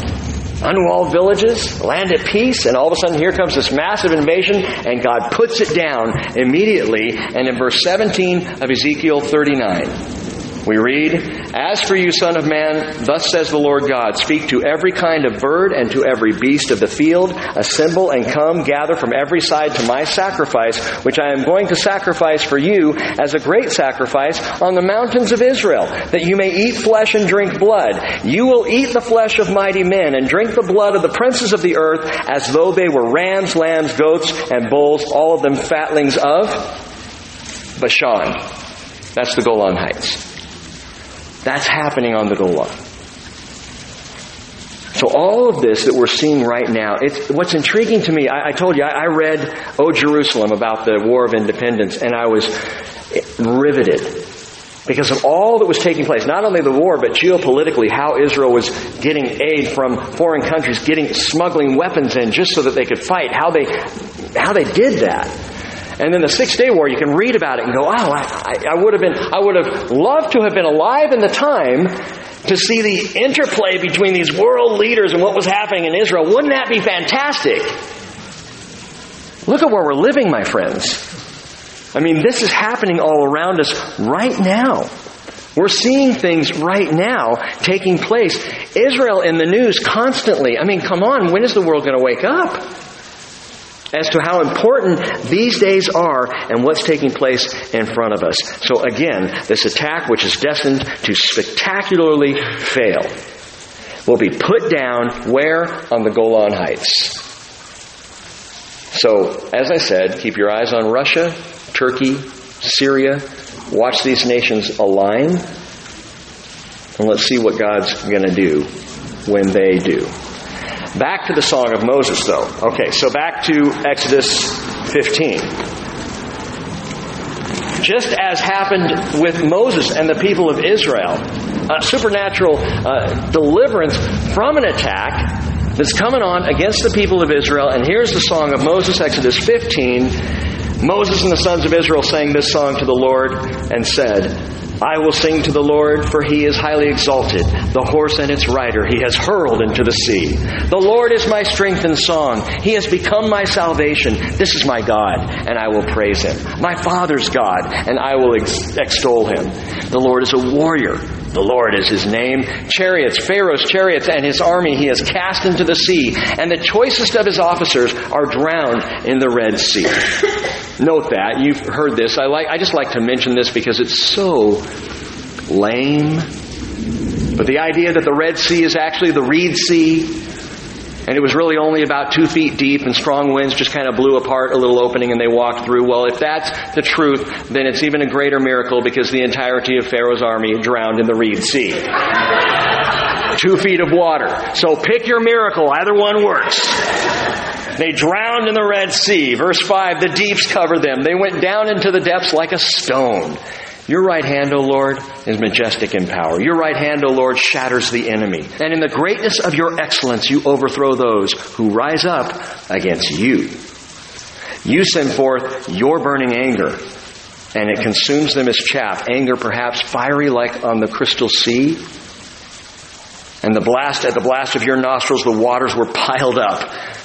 Unwalled villages, land at peace, and all of a sudden here comes this massive invasion, and God puts it down immediately. And in verse 17 of Ezekiel 39, we read, As for you, Son of Man, thus says the Lord God, speak to every kind of bird and to every beast of the field, assemble and come, gather from every side to my sacrifice, which I am going to sacrifice for you as a great sacrifice on the mountains of Israel, that you may eat flesh and drink blood. You will eat the flesh of mighty men and drink the blood of the princes of the earth as though they were rams, lambs, goats, and bulls, all of them fatlings of Bashan. That's the Golan Heights. That's happening on the Golan. So all of this that we're seeing right now, it's, what's intriguing to me, I, I told you, I, I read O Jerusalem about the War of Independence, and I was riveted because of all that was taking place. Not only the war, but geopolitically, how Israel was getting aid from foreign countries, getting smuggling weapons in just so that they could fight. How they how they did that. And then the Six Day War, you can read about it and go, oh, I, I would have been, I would have loved to have been alive in the time to see the interplay between these world leaders and what was happening in Israel. Wouldn't that be fantastic? Look at where we're living, my friends. I mean, this is happening all around us right now. We're seeing things right now taking place. Israel in the news constantly. I mean, come on, when is the world going to wake up? As to how important these days are and what's taking place in front of us. So again, this attack, which is destined to spectacularly fail, will be put down where? On the Golan Heights. So, as I said, keep your eyes on Russia, Turkey, Syria. Watch these nations align. And let's see what God's going to do when they do. Back to the Song of Moses, though. Okay, so back to Exodus 15. Just as happened with Moses and the people of Israel, a supernatural uh, deliverance from an attack that's coming on against the people of Israel. And here's the Song of Moses, Exodus 15. Moses and the sons of Israel sang this song to the Lord and said, I will sing to the Lord, for he is highly exalted. The horse and its rider he has hurled into the sea. The Lord is my strength and song. He has become my salvation. This is my God, and I will praise him. My Father's God, and I will ex- extol him. The Lord is a warrior. The Lord is his name. Chariots, Pharaoh's chariots, and his army he has cast into the sea, and the choicest of his officers are drowned in the Red Sea. Note that. You've heard this. I like I just like to mention this because it's so lame But the idea that the Red Sea is actually the Reed Sea, and it was really only about two feet deep, and strong winds just kind of blew apart a little opening and they walked through. Well, if that's the truth, then it's even a greater miracle because the entirety of Pharaoh's army drowned in the Reed Sea. *laughs* two feet of water. So pick your miracle, either one works. They drowned in the Red Sea. Verse 5, the deeps covered them. They went down into the depths like a stone. Your right hand, O Lord, is majestic in power. Your right hand, O Lord, shatters the enemy. And in the greatness of your excellence, you overthrow those who rise up against you. You send forth your burning anger, and it consumes them as chaff. Anger perhaps fiery like on the crystal sea. And the blast, at the blast of your nostrils, the waters were piled up.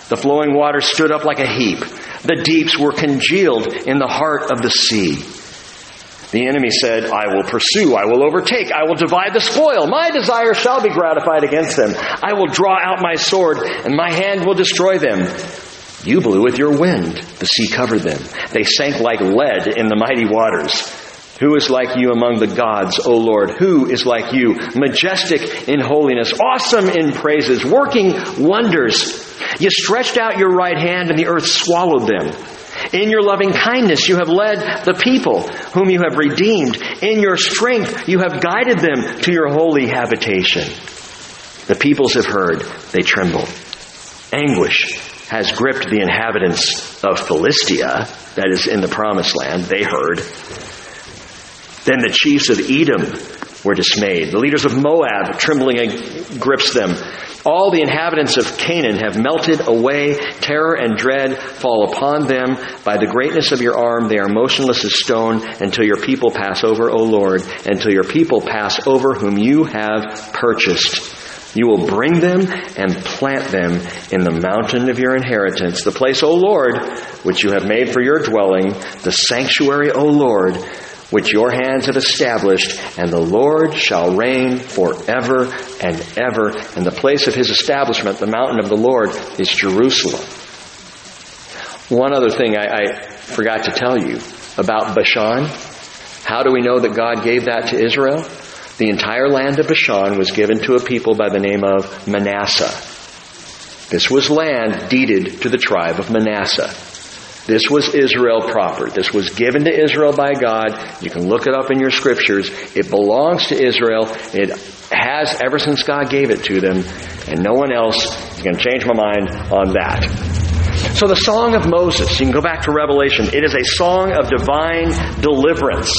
The flowing waters stood up like a heap. The deeps were congealed in the heart of the sea. The enemy said, I will pursue, I will overtake, I will divide the spoil. My desire shall be gratified against them. I will draw out my sword, and my hand will destroy them. You blew with your wind. The sea covered them. They sank like lead in the mighty waters. Who is like you among the gods, O Lord? Who is like you? Majestic in holiness, awesome in praises, working wonders. You stretched out your right hand and the earth swallowed them. In your loving kindness, you have led the people whom you have redeemed. In your strength, you have guided them to your holy habitation. The peoples have heard, they tremble. Anguish has gripped the inhabitants of Philistia, that is in the promised land, they heard. Then the chiefs of Edom were dismayed. The leaders of Moab, trembling grips them. All the inhabitants of Canaan have melted away. Terror and dread fall upon them. By the greatness of your arm, they are motionless as stone until your people pass over, O Lord, until your people pass over whom you have purchased. You will bring them and plant them in the mountain of your inheritance, the place, O Lord, which you have made for your dwelling, the sanctuary, O Lord, which your hands have established, and the Lord shall reign forever and ever. And the place of his establishment, the mountain of the Lord, is Jerusalem. One other thing I, I forgot to tell you about Bashan. How do we know that God gave that to Israel? The entire land of Bashan was given to a people by the name of Manasseh. This was land deeded to the tribe of Manasseh. This was Israel proper. This was given to Israel by God. You can look it up in your scriptures. It belongs to Israel. It has ever since God gave it to them, and no one else is going to change my mind on that. So the Song of Moses, you can go back to Revelation. It is a song of divine deliverance.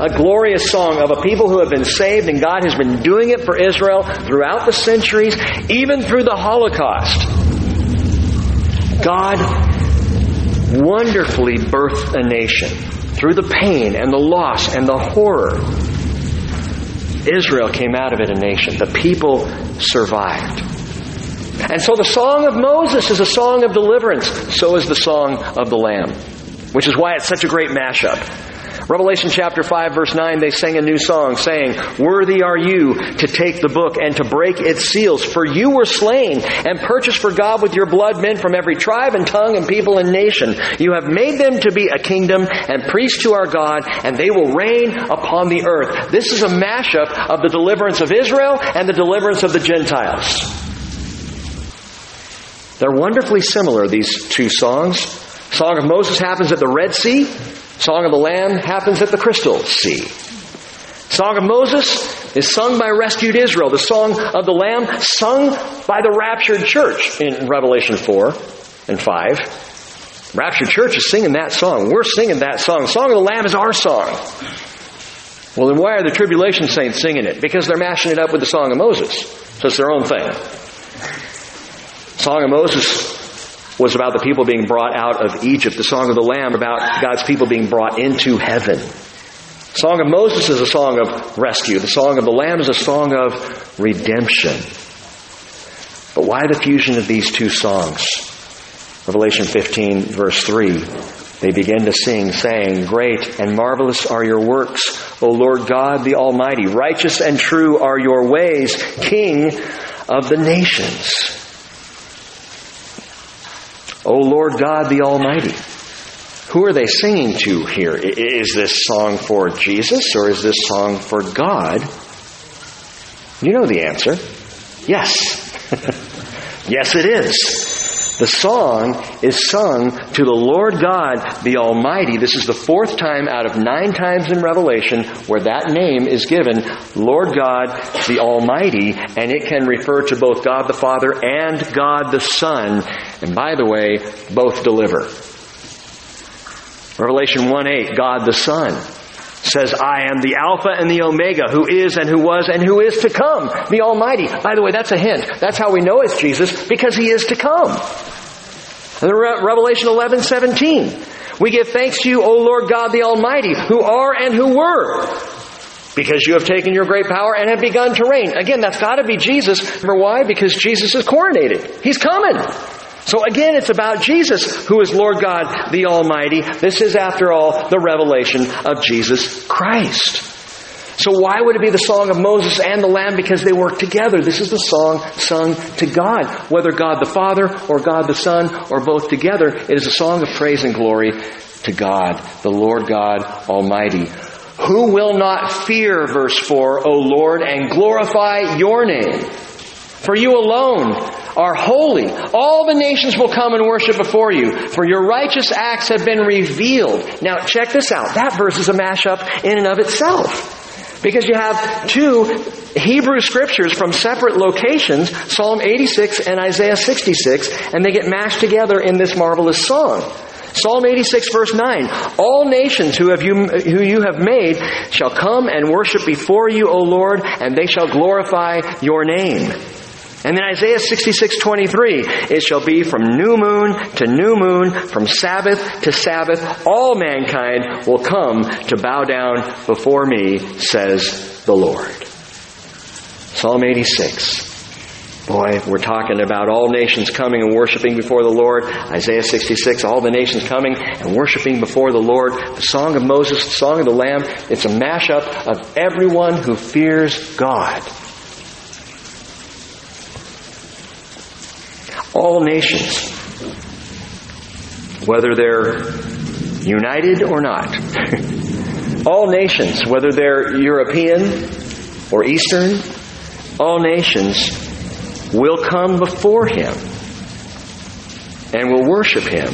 A glorious song of a people who have been saved, and God has been doing it for Israel throughout the centuries, even through the Holocaust. God wonderfully birthed a nation through the pain and the loss and the horror. Israel came out of it a nation. The people survived. And so the song of Moses is a song of deliverance. So is the song of the Lamb, which is why it's such a great mashup. Revelation chapter 5 verse 9, they sang a new song saying, Worthy are you to take the book and to break its seals, for you were slain and purchased for God with your blood men from every tribe and tongue and people and nation. You have made them to be a kingdom and priests to our God, and they will reign upon the earth. This is a mashup of the deliverance of Israel and the deliverance of the Gentiles. They're wonderfully similar, these two songs. Song of Moses happens at the Red Sea. Song of the Lamb happens at the Crystal Sea. Song of Moses is sung by rescued Israel. The Song of the Lamb sung by the raptured church in Revelation 4 and 5. Raptured church is singing that song. We're singing that song. Song of the Lamb is our song. Well, then why are the tribulation saints singing it? Because they're mashing it up with the Song of Moses. So it's their own thing. Song of Moses was about the people being brought out of Egypt. The Song of the Lamb about God's people being brought into heaven. The Song of Moses is a song of rescue. The Song of the Lamb is a song of redemption. But why the fusion of these two songs? Revelation 15 verse 3. They begin to sing, saying, Great and marvelous are your works, O Lord God the Almighty. Righteous and true are your ways, King of the nations. O Lord God the Almighty. Who are they singing to here? Is this song for Jesus or is this song for God? You know the answer. Yes. *laughs* yes, it is. The song is sung to the Lord God, the Almighty. This is the fourth time out of nine times in Revelation where that name is given, Lord God, the Almighty, and it can refer to both God the Father and God the Son. And by the way, both deliver. Revelation 1 8, God the Son says, I am the Alpha and the Omega, who is and who was and who is to come, the Almighty. By the way, that's a hint. That's how we know it's Jesus, because He is to come. And Re- Revelation 11, 17. We give thanks to you, O Lord God the Almighty, who are and who were, because you have taken your great power and have begun to reign. Again, that's got to be Jesus. Remember why? Because Jesus is coronated. He's coming. So again, it's about Jesus, who is Lord God the Almighty. This is, after all, the revelation of Jesus Christ. So why would it be the song of Moses and the Lamb? Because they work together. This is the song sung to God. Whether God the Father or God the Son or both together, it is a song of praise and glory to God, the Lord God Almighty. Who will not fear, verse 4, O Lord, and glorify your name? For you alone are holy. All the nations will come and worship before you, for your righteous acts have been revealed. Now check this out. That verse is a mashup in and of itself. Because you have two Hebrew scriptures from separate locations, Psalm 86 and Isaiah 66, and they get mashed together in this marvelous song. Psalm 86 verse 9, All nations who, have you, who you have made shall come and worship before you, O Lord, and they shall glorify your name. And then Isaiah 66, 23, it shall be from new moon to new moon, from Sabbath to Sabbath, all mankind will come to bow down before me, says the Lord. Psalm 86. Boy, we're talking about all nations coming and worshiping before the Lord. Isaiah 66, all the nations coming and worshiping before the Lord. The Song of Moses, the Song of the Lamb. It's a mashup of everyone who fears God. All nations, whether they're united or not. *laughs* all nations, whether they're European or Eastern, all nations will come before Him and will worship Him.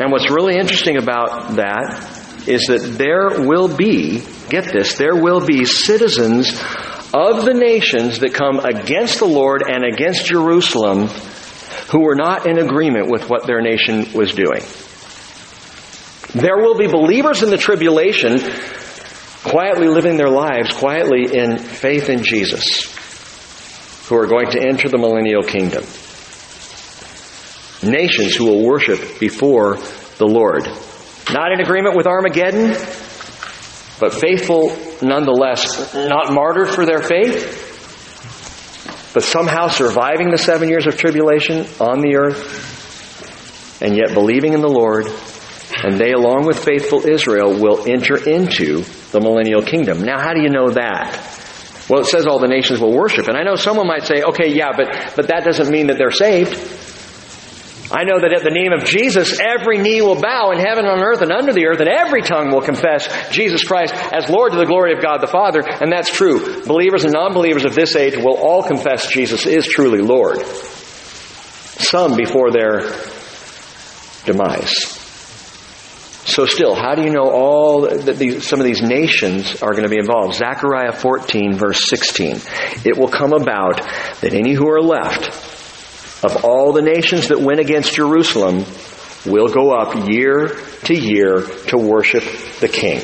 And what's really interesting about that is that there will be, get this, there will be citizens of the nations that come against the Lord and against Jerusalem who were not in agreement with what their nation was doing. There will be believers in the tribulation quietly living their lives quietly in faith in Jesus who are going to enter the millennial kingdom. Nations who will worship before the Lord. Not in agreement with Armageddon, but faithful nonetheless, not martyred for their faith, but somehow surviving the seven years of tribulation on the earth, and yet believing in the Lord, and they, along with faithful Israel, will enter into the millennial kingdom. Now, how do you know that? Well, it says all the nations will worship. And I know someone might say, okay, yeah, but, but that doesn't mean that they're saved. I know that at the name of Jesus, every knee will bow in heaven, on earth, and under the earth, and every tongue will confess Jesus Christ as Lord to the glory of God the Father, and that's true. Believers and non-believers of this age will all confess Jesus is truly Lord. Some before their demise. So still, how do you know all that these, some of these nations are going to be involved? Zechariah 14 verse 16. It will come about that any who are left of all the nations that went against Jerusalem will go up year to year to worship the King,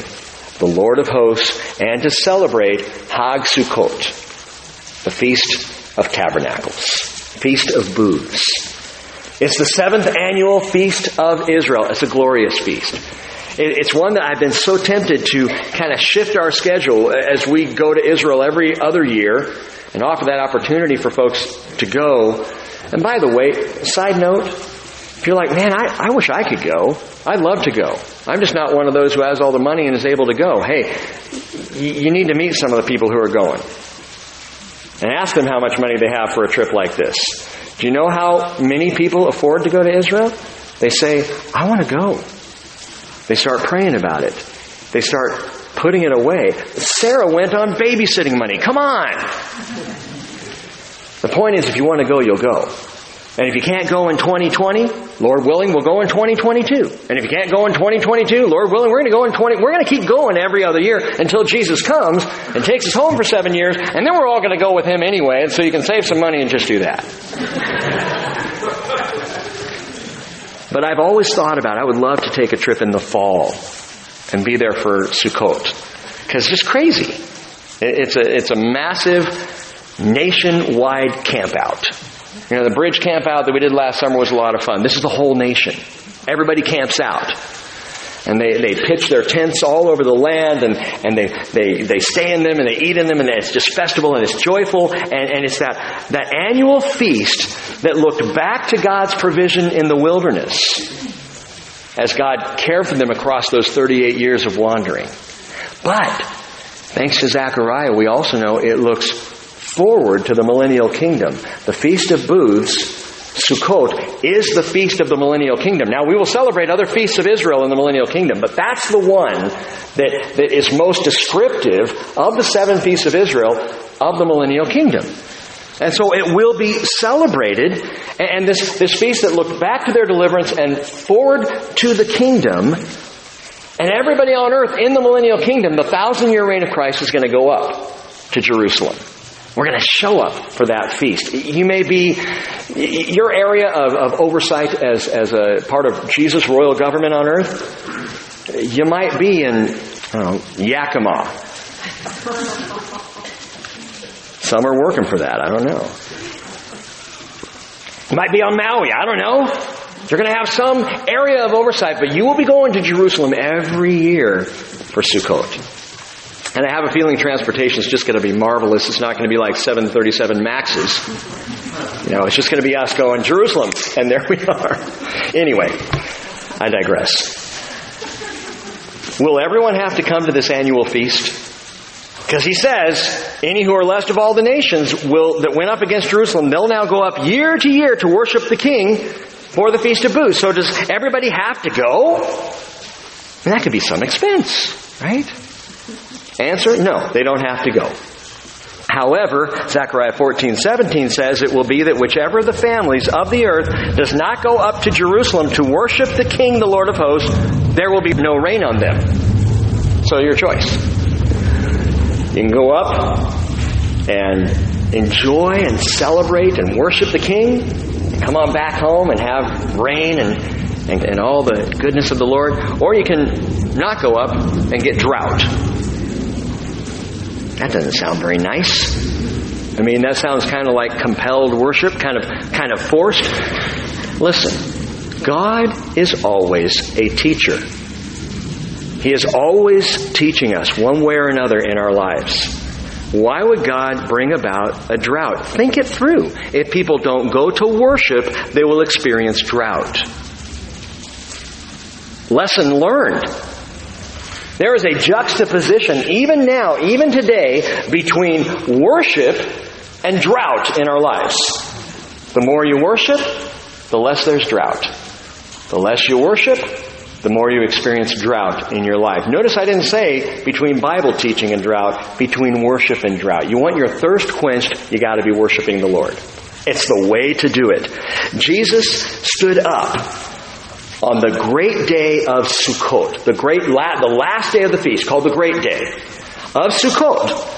the Lord of hosts, and to celebrate Hag Sukkot, the Feast of Tabernacles, Feast of Booths. It's the seventh annual Feast of Israel. It's a glorious feast. It's one that I've been so tempted to kind of shift our schedule as we go to Israel every other year and offer that opportunity for folks to go and by the way, side note, if you're like, man, I, I wish I could go, I'd love to go. I'm just not one of those who has all the money and is able to go. Hey, you need to meet some of the people who are going. And ask them how much money they have for a trip like this. Do you know how many people afford to go to Israel? They say, I want to go. They start praying about it. They start putting it away. Sarah went on babysitting money. Come on. The point is, if you want to go, you'll go. And if you can't go in 2020, Lord willing, we'll go in 2022. And if you can't go in 2022, Lord willing, we're going to go in 20, we're going to keep going every other year until Jesus comes and takes us home for seven years, and then we're all going to go with Him anyway, and so you can save some money and just do that. but I've always thought about, I would love to take a trip in the fall and be there for Sukkot. Because it's just crazy. It's a, it's a massive nationwide campout. You know, the bridge campout that we did last summer was a lot of fun. This is the whole nation. Everybody camps out. And they, they pitch their tents all over the land and, and they, they, they stay in them and they eat in them and it's just festival and it's joyful and, and it's that, that annual feast that looked back to God's provision in the wilderness as God cared for them across those 38 years of wandering. But, thanks to Zechariah, we also know it looks forward to the millennial kingdom. The Feast of Booths, Sukkot, is the feast of the millennial kingdom. Now, we will celebrate other feasts of Israel in the millennial kingdom, but that's the one that, that is most descriptive of the seven feasts of Israel of the millennial kingdom. And so it will be celebrated, and this, this feast that looked back to their deliverance and forward to the kingdom, and everybody on earth in the millennial kingdom, the thousand year reign of Christ is going to go up to Jerusalem. We're going to show up for that feast. You may be, your area of, of oversight as, as a part of Jesus' royal government on earth, you might be in, know, Yakima. Some are working for that. I don't know. You might be on Maui. I don't know. You're going to have some area of oversight, but you will be going to Jerusalem every year for Sukkot. And I have a feeling transportation is just going to be marvelous. It's not going to be like 737 Maxes. You know, it's just going to be us going, Jerusalem. And there we are. Anyway, I digress. Will everyone have to come to this annual feast? Because he says, any who are left of all the nations will, that went up against Jerusalem, they'll now go up year to year to worship the king for the Feast of Booths. So does everybody have to go? And that could be some expense, right? Answer, no, they don't have to go. However, Zechariah 14, 17 says it will be that whichever of the families of the earth does not go up to Jerusalem to worship the King, the Lord of hosts, there will be no rain on them. So your choice. You can go up and enjoy and celebrate and worship the King, and come on back home and have rain and, and, and all the goodness of the Lord, or you can not go up and get drought that doesn't sound very nice. I mean, that sounds kind of like compelled worship, kind of, kind of forced. Listen, God is always a teacher. He is always teaching us one way or another in our lives. Why would God bring about a drought? Think it through. If people don't go to worship, they will experience drought. Lesson learned. There is a juxtaposition, even now, even today, between worship and drought in our lives. The more you worship, the less there's drought. The less you worship, the more you experience drought in your life. Notice I didn't say between Bible teaching and drought, between worship and drought. You want your thirst quenched, you gotta be worshiping the Lord. It's the way to do it. Jesus stood up on the great day of Sukkot, the great la- the last day of the feast, called the great day of Sukkot.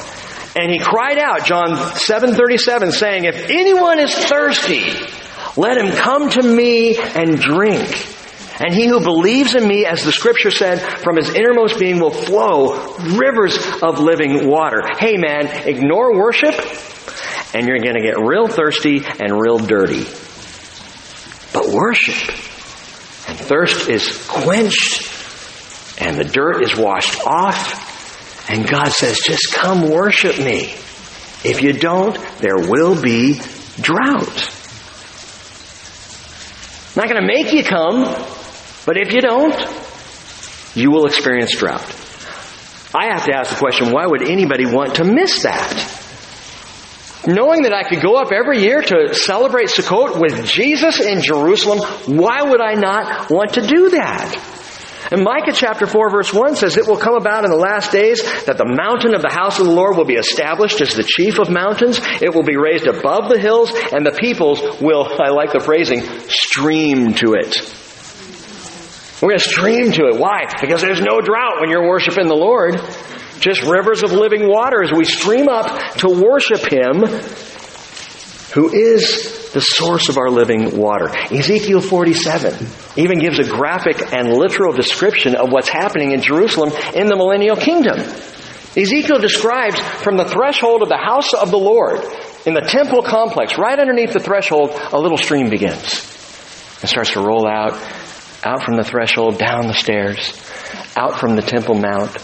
And he cried out, John 7:37, saying, "If anyone is thirsty, let him come to me and drink. And he who believes in me, as the scripture said, from his innermost being will flow rivers of living water. Hey man, ignore worship and you're going to get real thirsty and real dirty. But worship and thirst is quenched and the dirt is washed off. And God says, just come worship me. If you don't, there will be drought. I'm not going to make you come, but if you don't, you will experience drought. I have to ask the question, why would anybody want to miss that? Knowing that I could go up every year to celebrate Sukkot with Jesus in Jerusalem, why would I not want to do that? And Micah chapter 4 verse 1 says, It will come about in the last days that the mountain of the house of the Lord will be established as the chief of mountains. It will be raised above the hills, and the peoples will, I like the phrasing, stream to it. We're going to stream to it. Why? Because there's no drought when you're worshiping the Lord. Just rivers of living water as we stream up to worship Him who is the source of our living water. Ezekiel 47 even gives a graphic and literal description of what's happening in Jerusalem in the millennial kingdom. Ezekiel describes from the threshold of the house of the Lord in the temple complex, right underneath the threshold, a little stream begins. It starts to roll out, out from the threshold, down the stairs, out from the temple mount.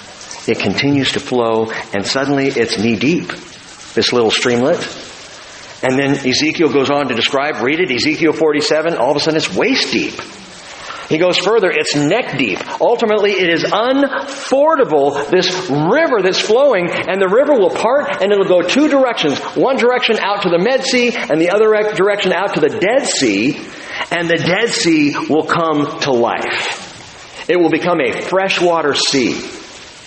It continues to flow, and suddenly it's knee deep, this little streamlet. And then Ezekiel goes on to describe, read it, Ezekiel 47, all of a sudden it's waist deep. He goes further, it's neck deep. Ultimately, it is unfordable, this river that's flowing, and the river will part and it'll go two directions. One direction out to the Med Sea, and the other direction out to the Dead Sea, and the Dead Sea will come to life. It will become a freshwater sea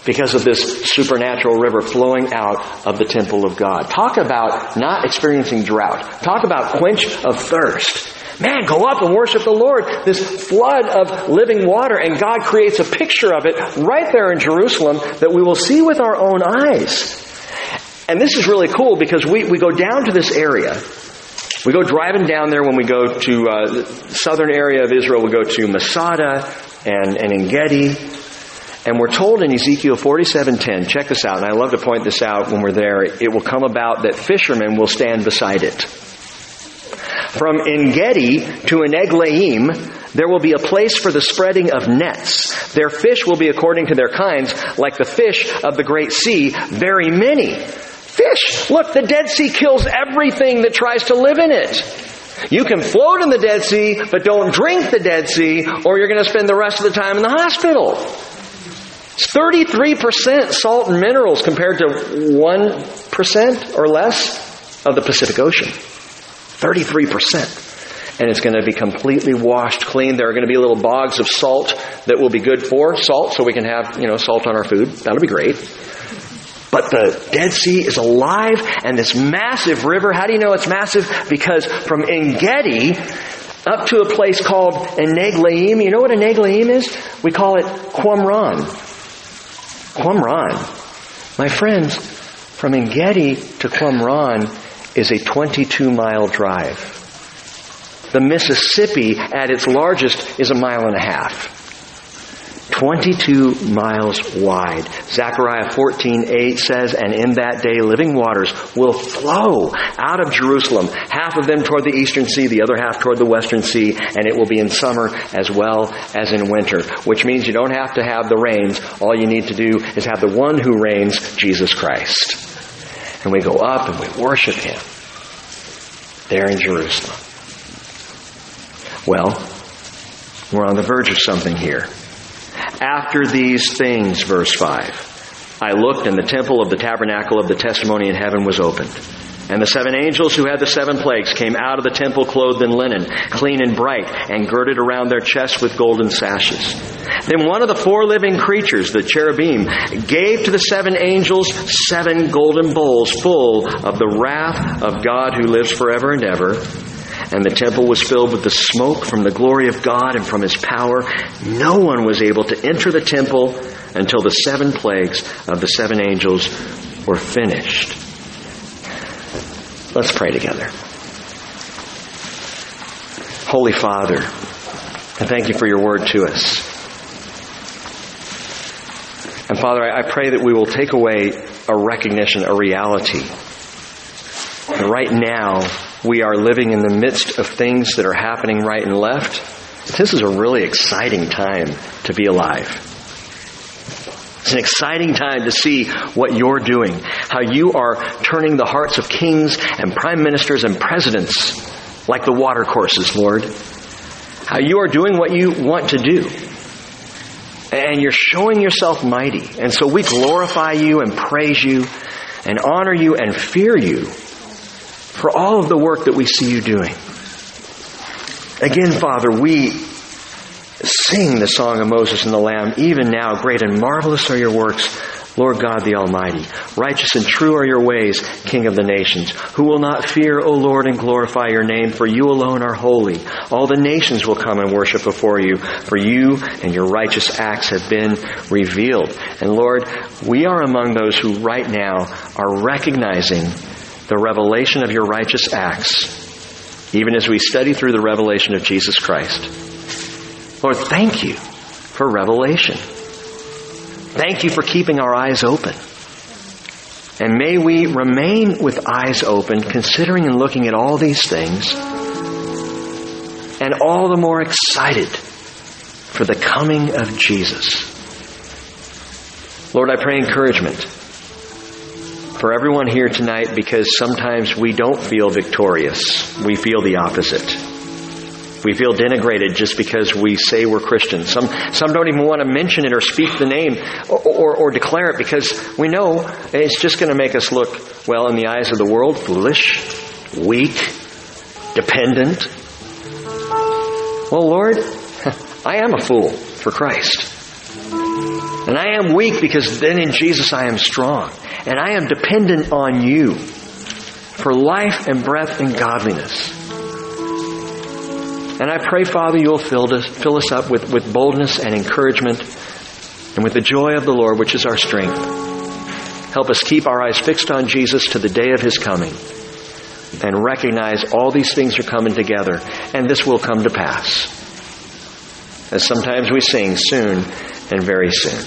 because of this supernatural river flowing out of the temple of God. Talk about not experiencing drought. Talk about quench of thirst. Man, go up and worship the Lord. This flood of living water, and God creates a picture of it right there in Jerusalem that we will see with our own eyes. And this is really cool because we, we go down to this area. We go driving down there when we go to uh, the southern area of Israel. We go to Masada and, and Engedi and we're told in Ezekiel 47:10, check this out, and I love to point this out when we're there, it will come about that fishermen will stand beside it. From Engedi to Eneglaim, there will be a place for the spreading of nets. Their fish will be according to their kinds, like the fish of the great sea, very many. Fish! Look, the Dead Sea kills everything that tries to live in it. You can float in the Dead Sea, but don't drink the Dead Sea, or you're going to spend the rest of the time in the hospital. It's 33% salt and minerals compared to 1% or less of the Pacific Ocean. 33%. And it's going to be completely washed clean. There are going to be little bogs of salt that will be good for salt, so we can have, you know, salt on our food. That'll be great. But the Dead Sea is alive, and this massive river, how do you know it's massive? Because from Engedi up to a place called Eneglaim, you know what Eneglaim is? We call it Qumran. Qumran. My friends, from Engedi to Qumran is a 22 mile drive. The Mississippi at its largest is a mile and a half. 22 miles wide. Zechariah 14:8 says, "And in that day living waters will flow out of Jerusalem, half of them toward the eastern sea, the other half toward the western sea, and it will be in summer as well as in winter." Which means you don't have to have the rains. All you need to do is have the one who reigns, Jesus Christ. And we go up and we worship him there in Jerusalem. Well, we're on the verge of something here. After these things, verse 5, I looked and the temple of the tabernacle of the testimony in heaven was opened. And the seven angels who had the seven plagues came out of the temple clothed in linen, clean and bright, and girded around their chests with golden sashes. Then one of the four living creatures, the cherubim, gave to the seven angels seven golden bowls full of the wrath of God who lives forever and ever and the temple was filled with the smoke from the glory of God and from his power. No one was able to enter the temple until the seven plagues of the seven angels were finished. Let's pray together. Holy Father, and thank you for your word to us. And Father, I pray that we will take away a recognition, a reality. And right now, we are living in the midst of things that are happening right and left. This is a really exciting time to be alive. It's an exciting time to see what you're doing, how you are turning the hearts of kings and prime ministers and presidents like the water courses, Lord. How you are doing what you want to do. And you're showing yourself mighty. And so we glorify you and praise you and honor you and fear you for all of the work that we see you doing. Again, Father, we Sing the song of Moses and the Lamb. Even now, great and marvelous are your works, Lord God the Almighty. Righteous and true are your ways, King of the nations. Who will not fear, O Lord, and glorify your name? For you alone are holy. All the nations will come and worship before you, for you and your righteous acts have been revealed. And Lord, we are among those who right now are recognizing the revelation of your righteous acts, even as we study through the revelation of Jesus Christ. Lord, thank you for revelation. Thank you for keeping our eyes open. And may we remain with eyes open, considering and looking at all these things, and all the more excited for the coming of Jesus. Lord, I pray encouragement for everyone here tonight because sometimes we don't feel victorious. We feel the opposite. We feel denigrated just because we say we're Christians. Some, some don't even want to mention it or speak the name or, or, or declare it because we know it's just going to make us look, well, in the eyes of the world, foolish, weak, dependent. Well, Lord, *laughs* I am a fool for Christ. And I am weak because then in Jesus I am strong. And I am dependent on you for life and breath and godliness. And I pray, Father, you'll fill us, fill us up with, with boldness and encouragement and with the joy of the Lord, which is our strength. Help us keep our eyes fixed on Jesus to the day of his coming and recognize all these things are coming together and this will come to pass. As sometimes we sing, soon and very soon.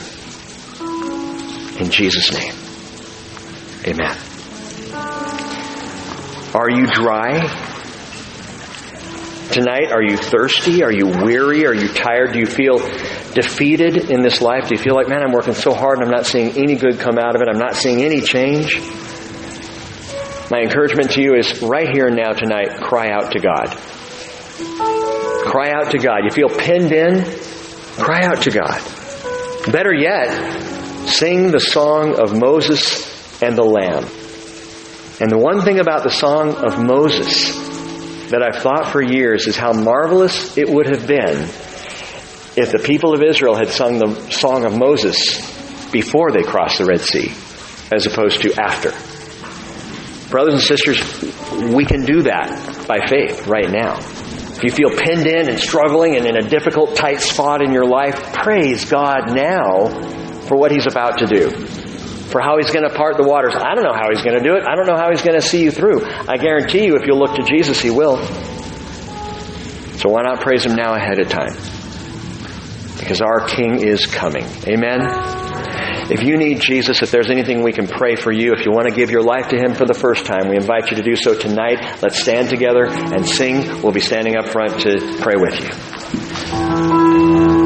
In Jesus' name. Amen. Are you dry? Tonight, are you thirsty? Are you weary? Are you tired? Do you feel defeated in this life? Do you feel like, man, I'm working so hard and I'm not seeing any good come out of it? I'm not seeing any change? My encouragement to you is right here and now tonight, cry out to God. Cry out to God. You feel pinned in? Cry out to God. Better yet, sing the song of Moses and the Lamb. And the one thing about the song of Moses that I've thought for years is how marvelous it would have been if the people of Israel had sung the song of Moses before they crossed the Red Sea, as opposed to after. Brothers and sisters, we can do that by faith right now. If you feel pinned in and struggling and in a difficult, tight spot in your life, praise God now for what He's about to do for how he's going to part the waters. I don't know how he's going to do it. I don't know how he's going to see you through. I guarantee you, if you'll look to Jesus, he will. So why not praise him now ahead of time? Because our King is coming. Amen? If you need Jesus, if there's anything we can pray for you, if you want to give your life to Him for the first time, we invite you to do so tonight. Let's stand together and sing. We'll be standing up front to pray with you.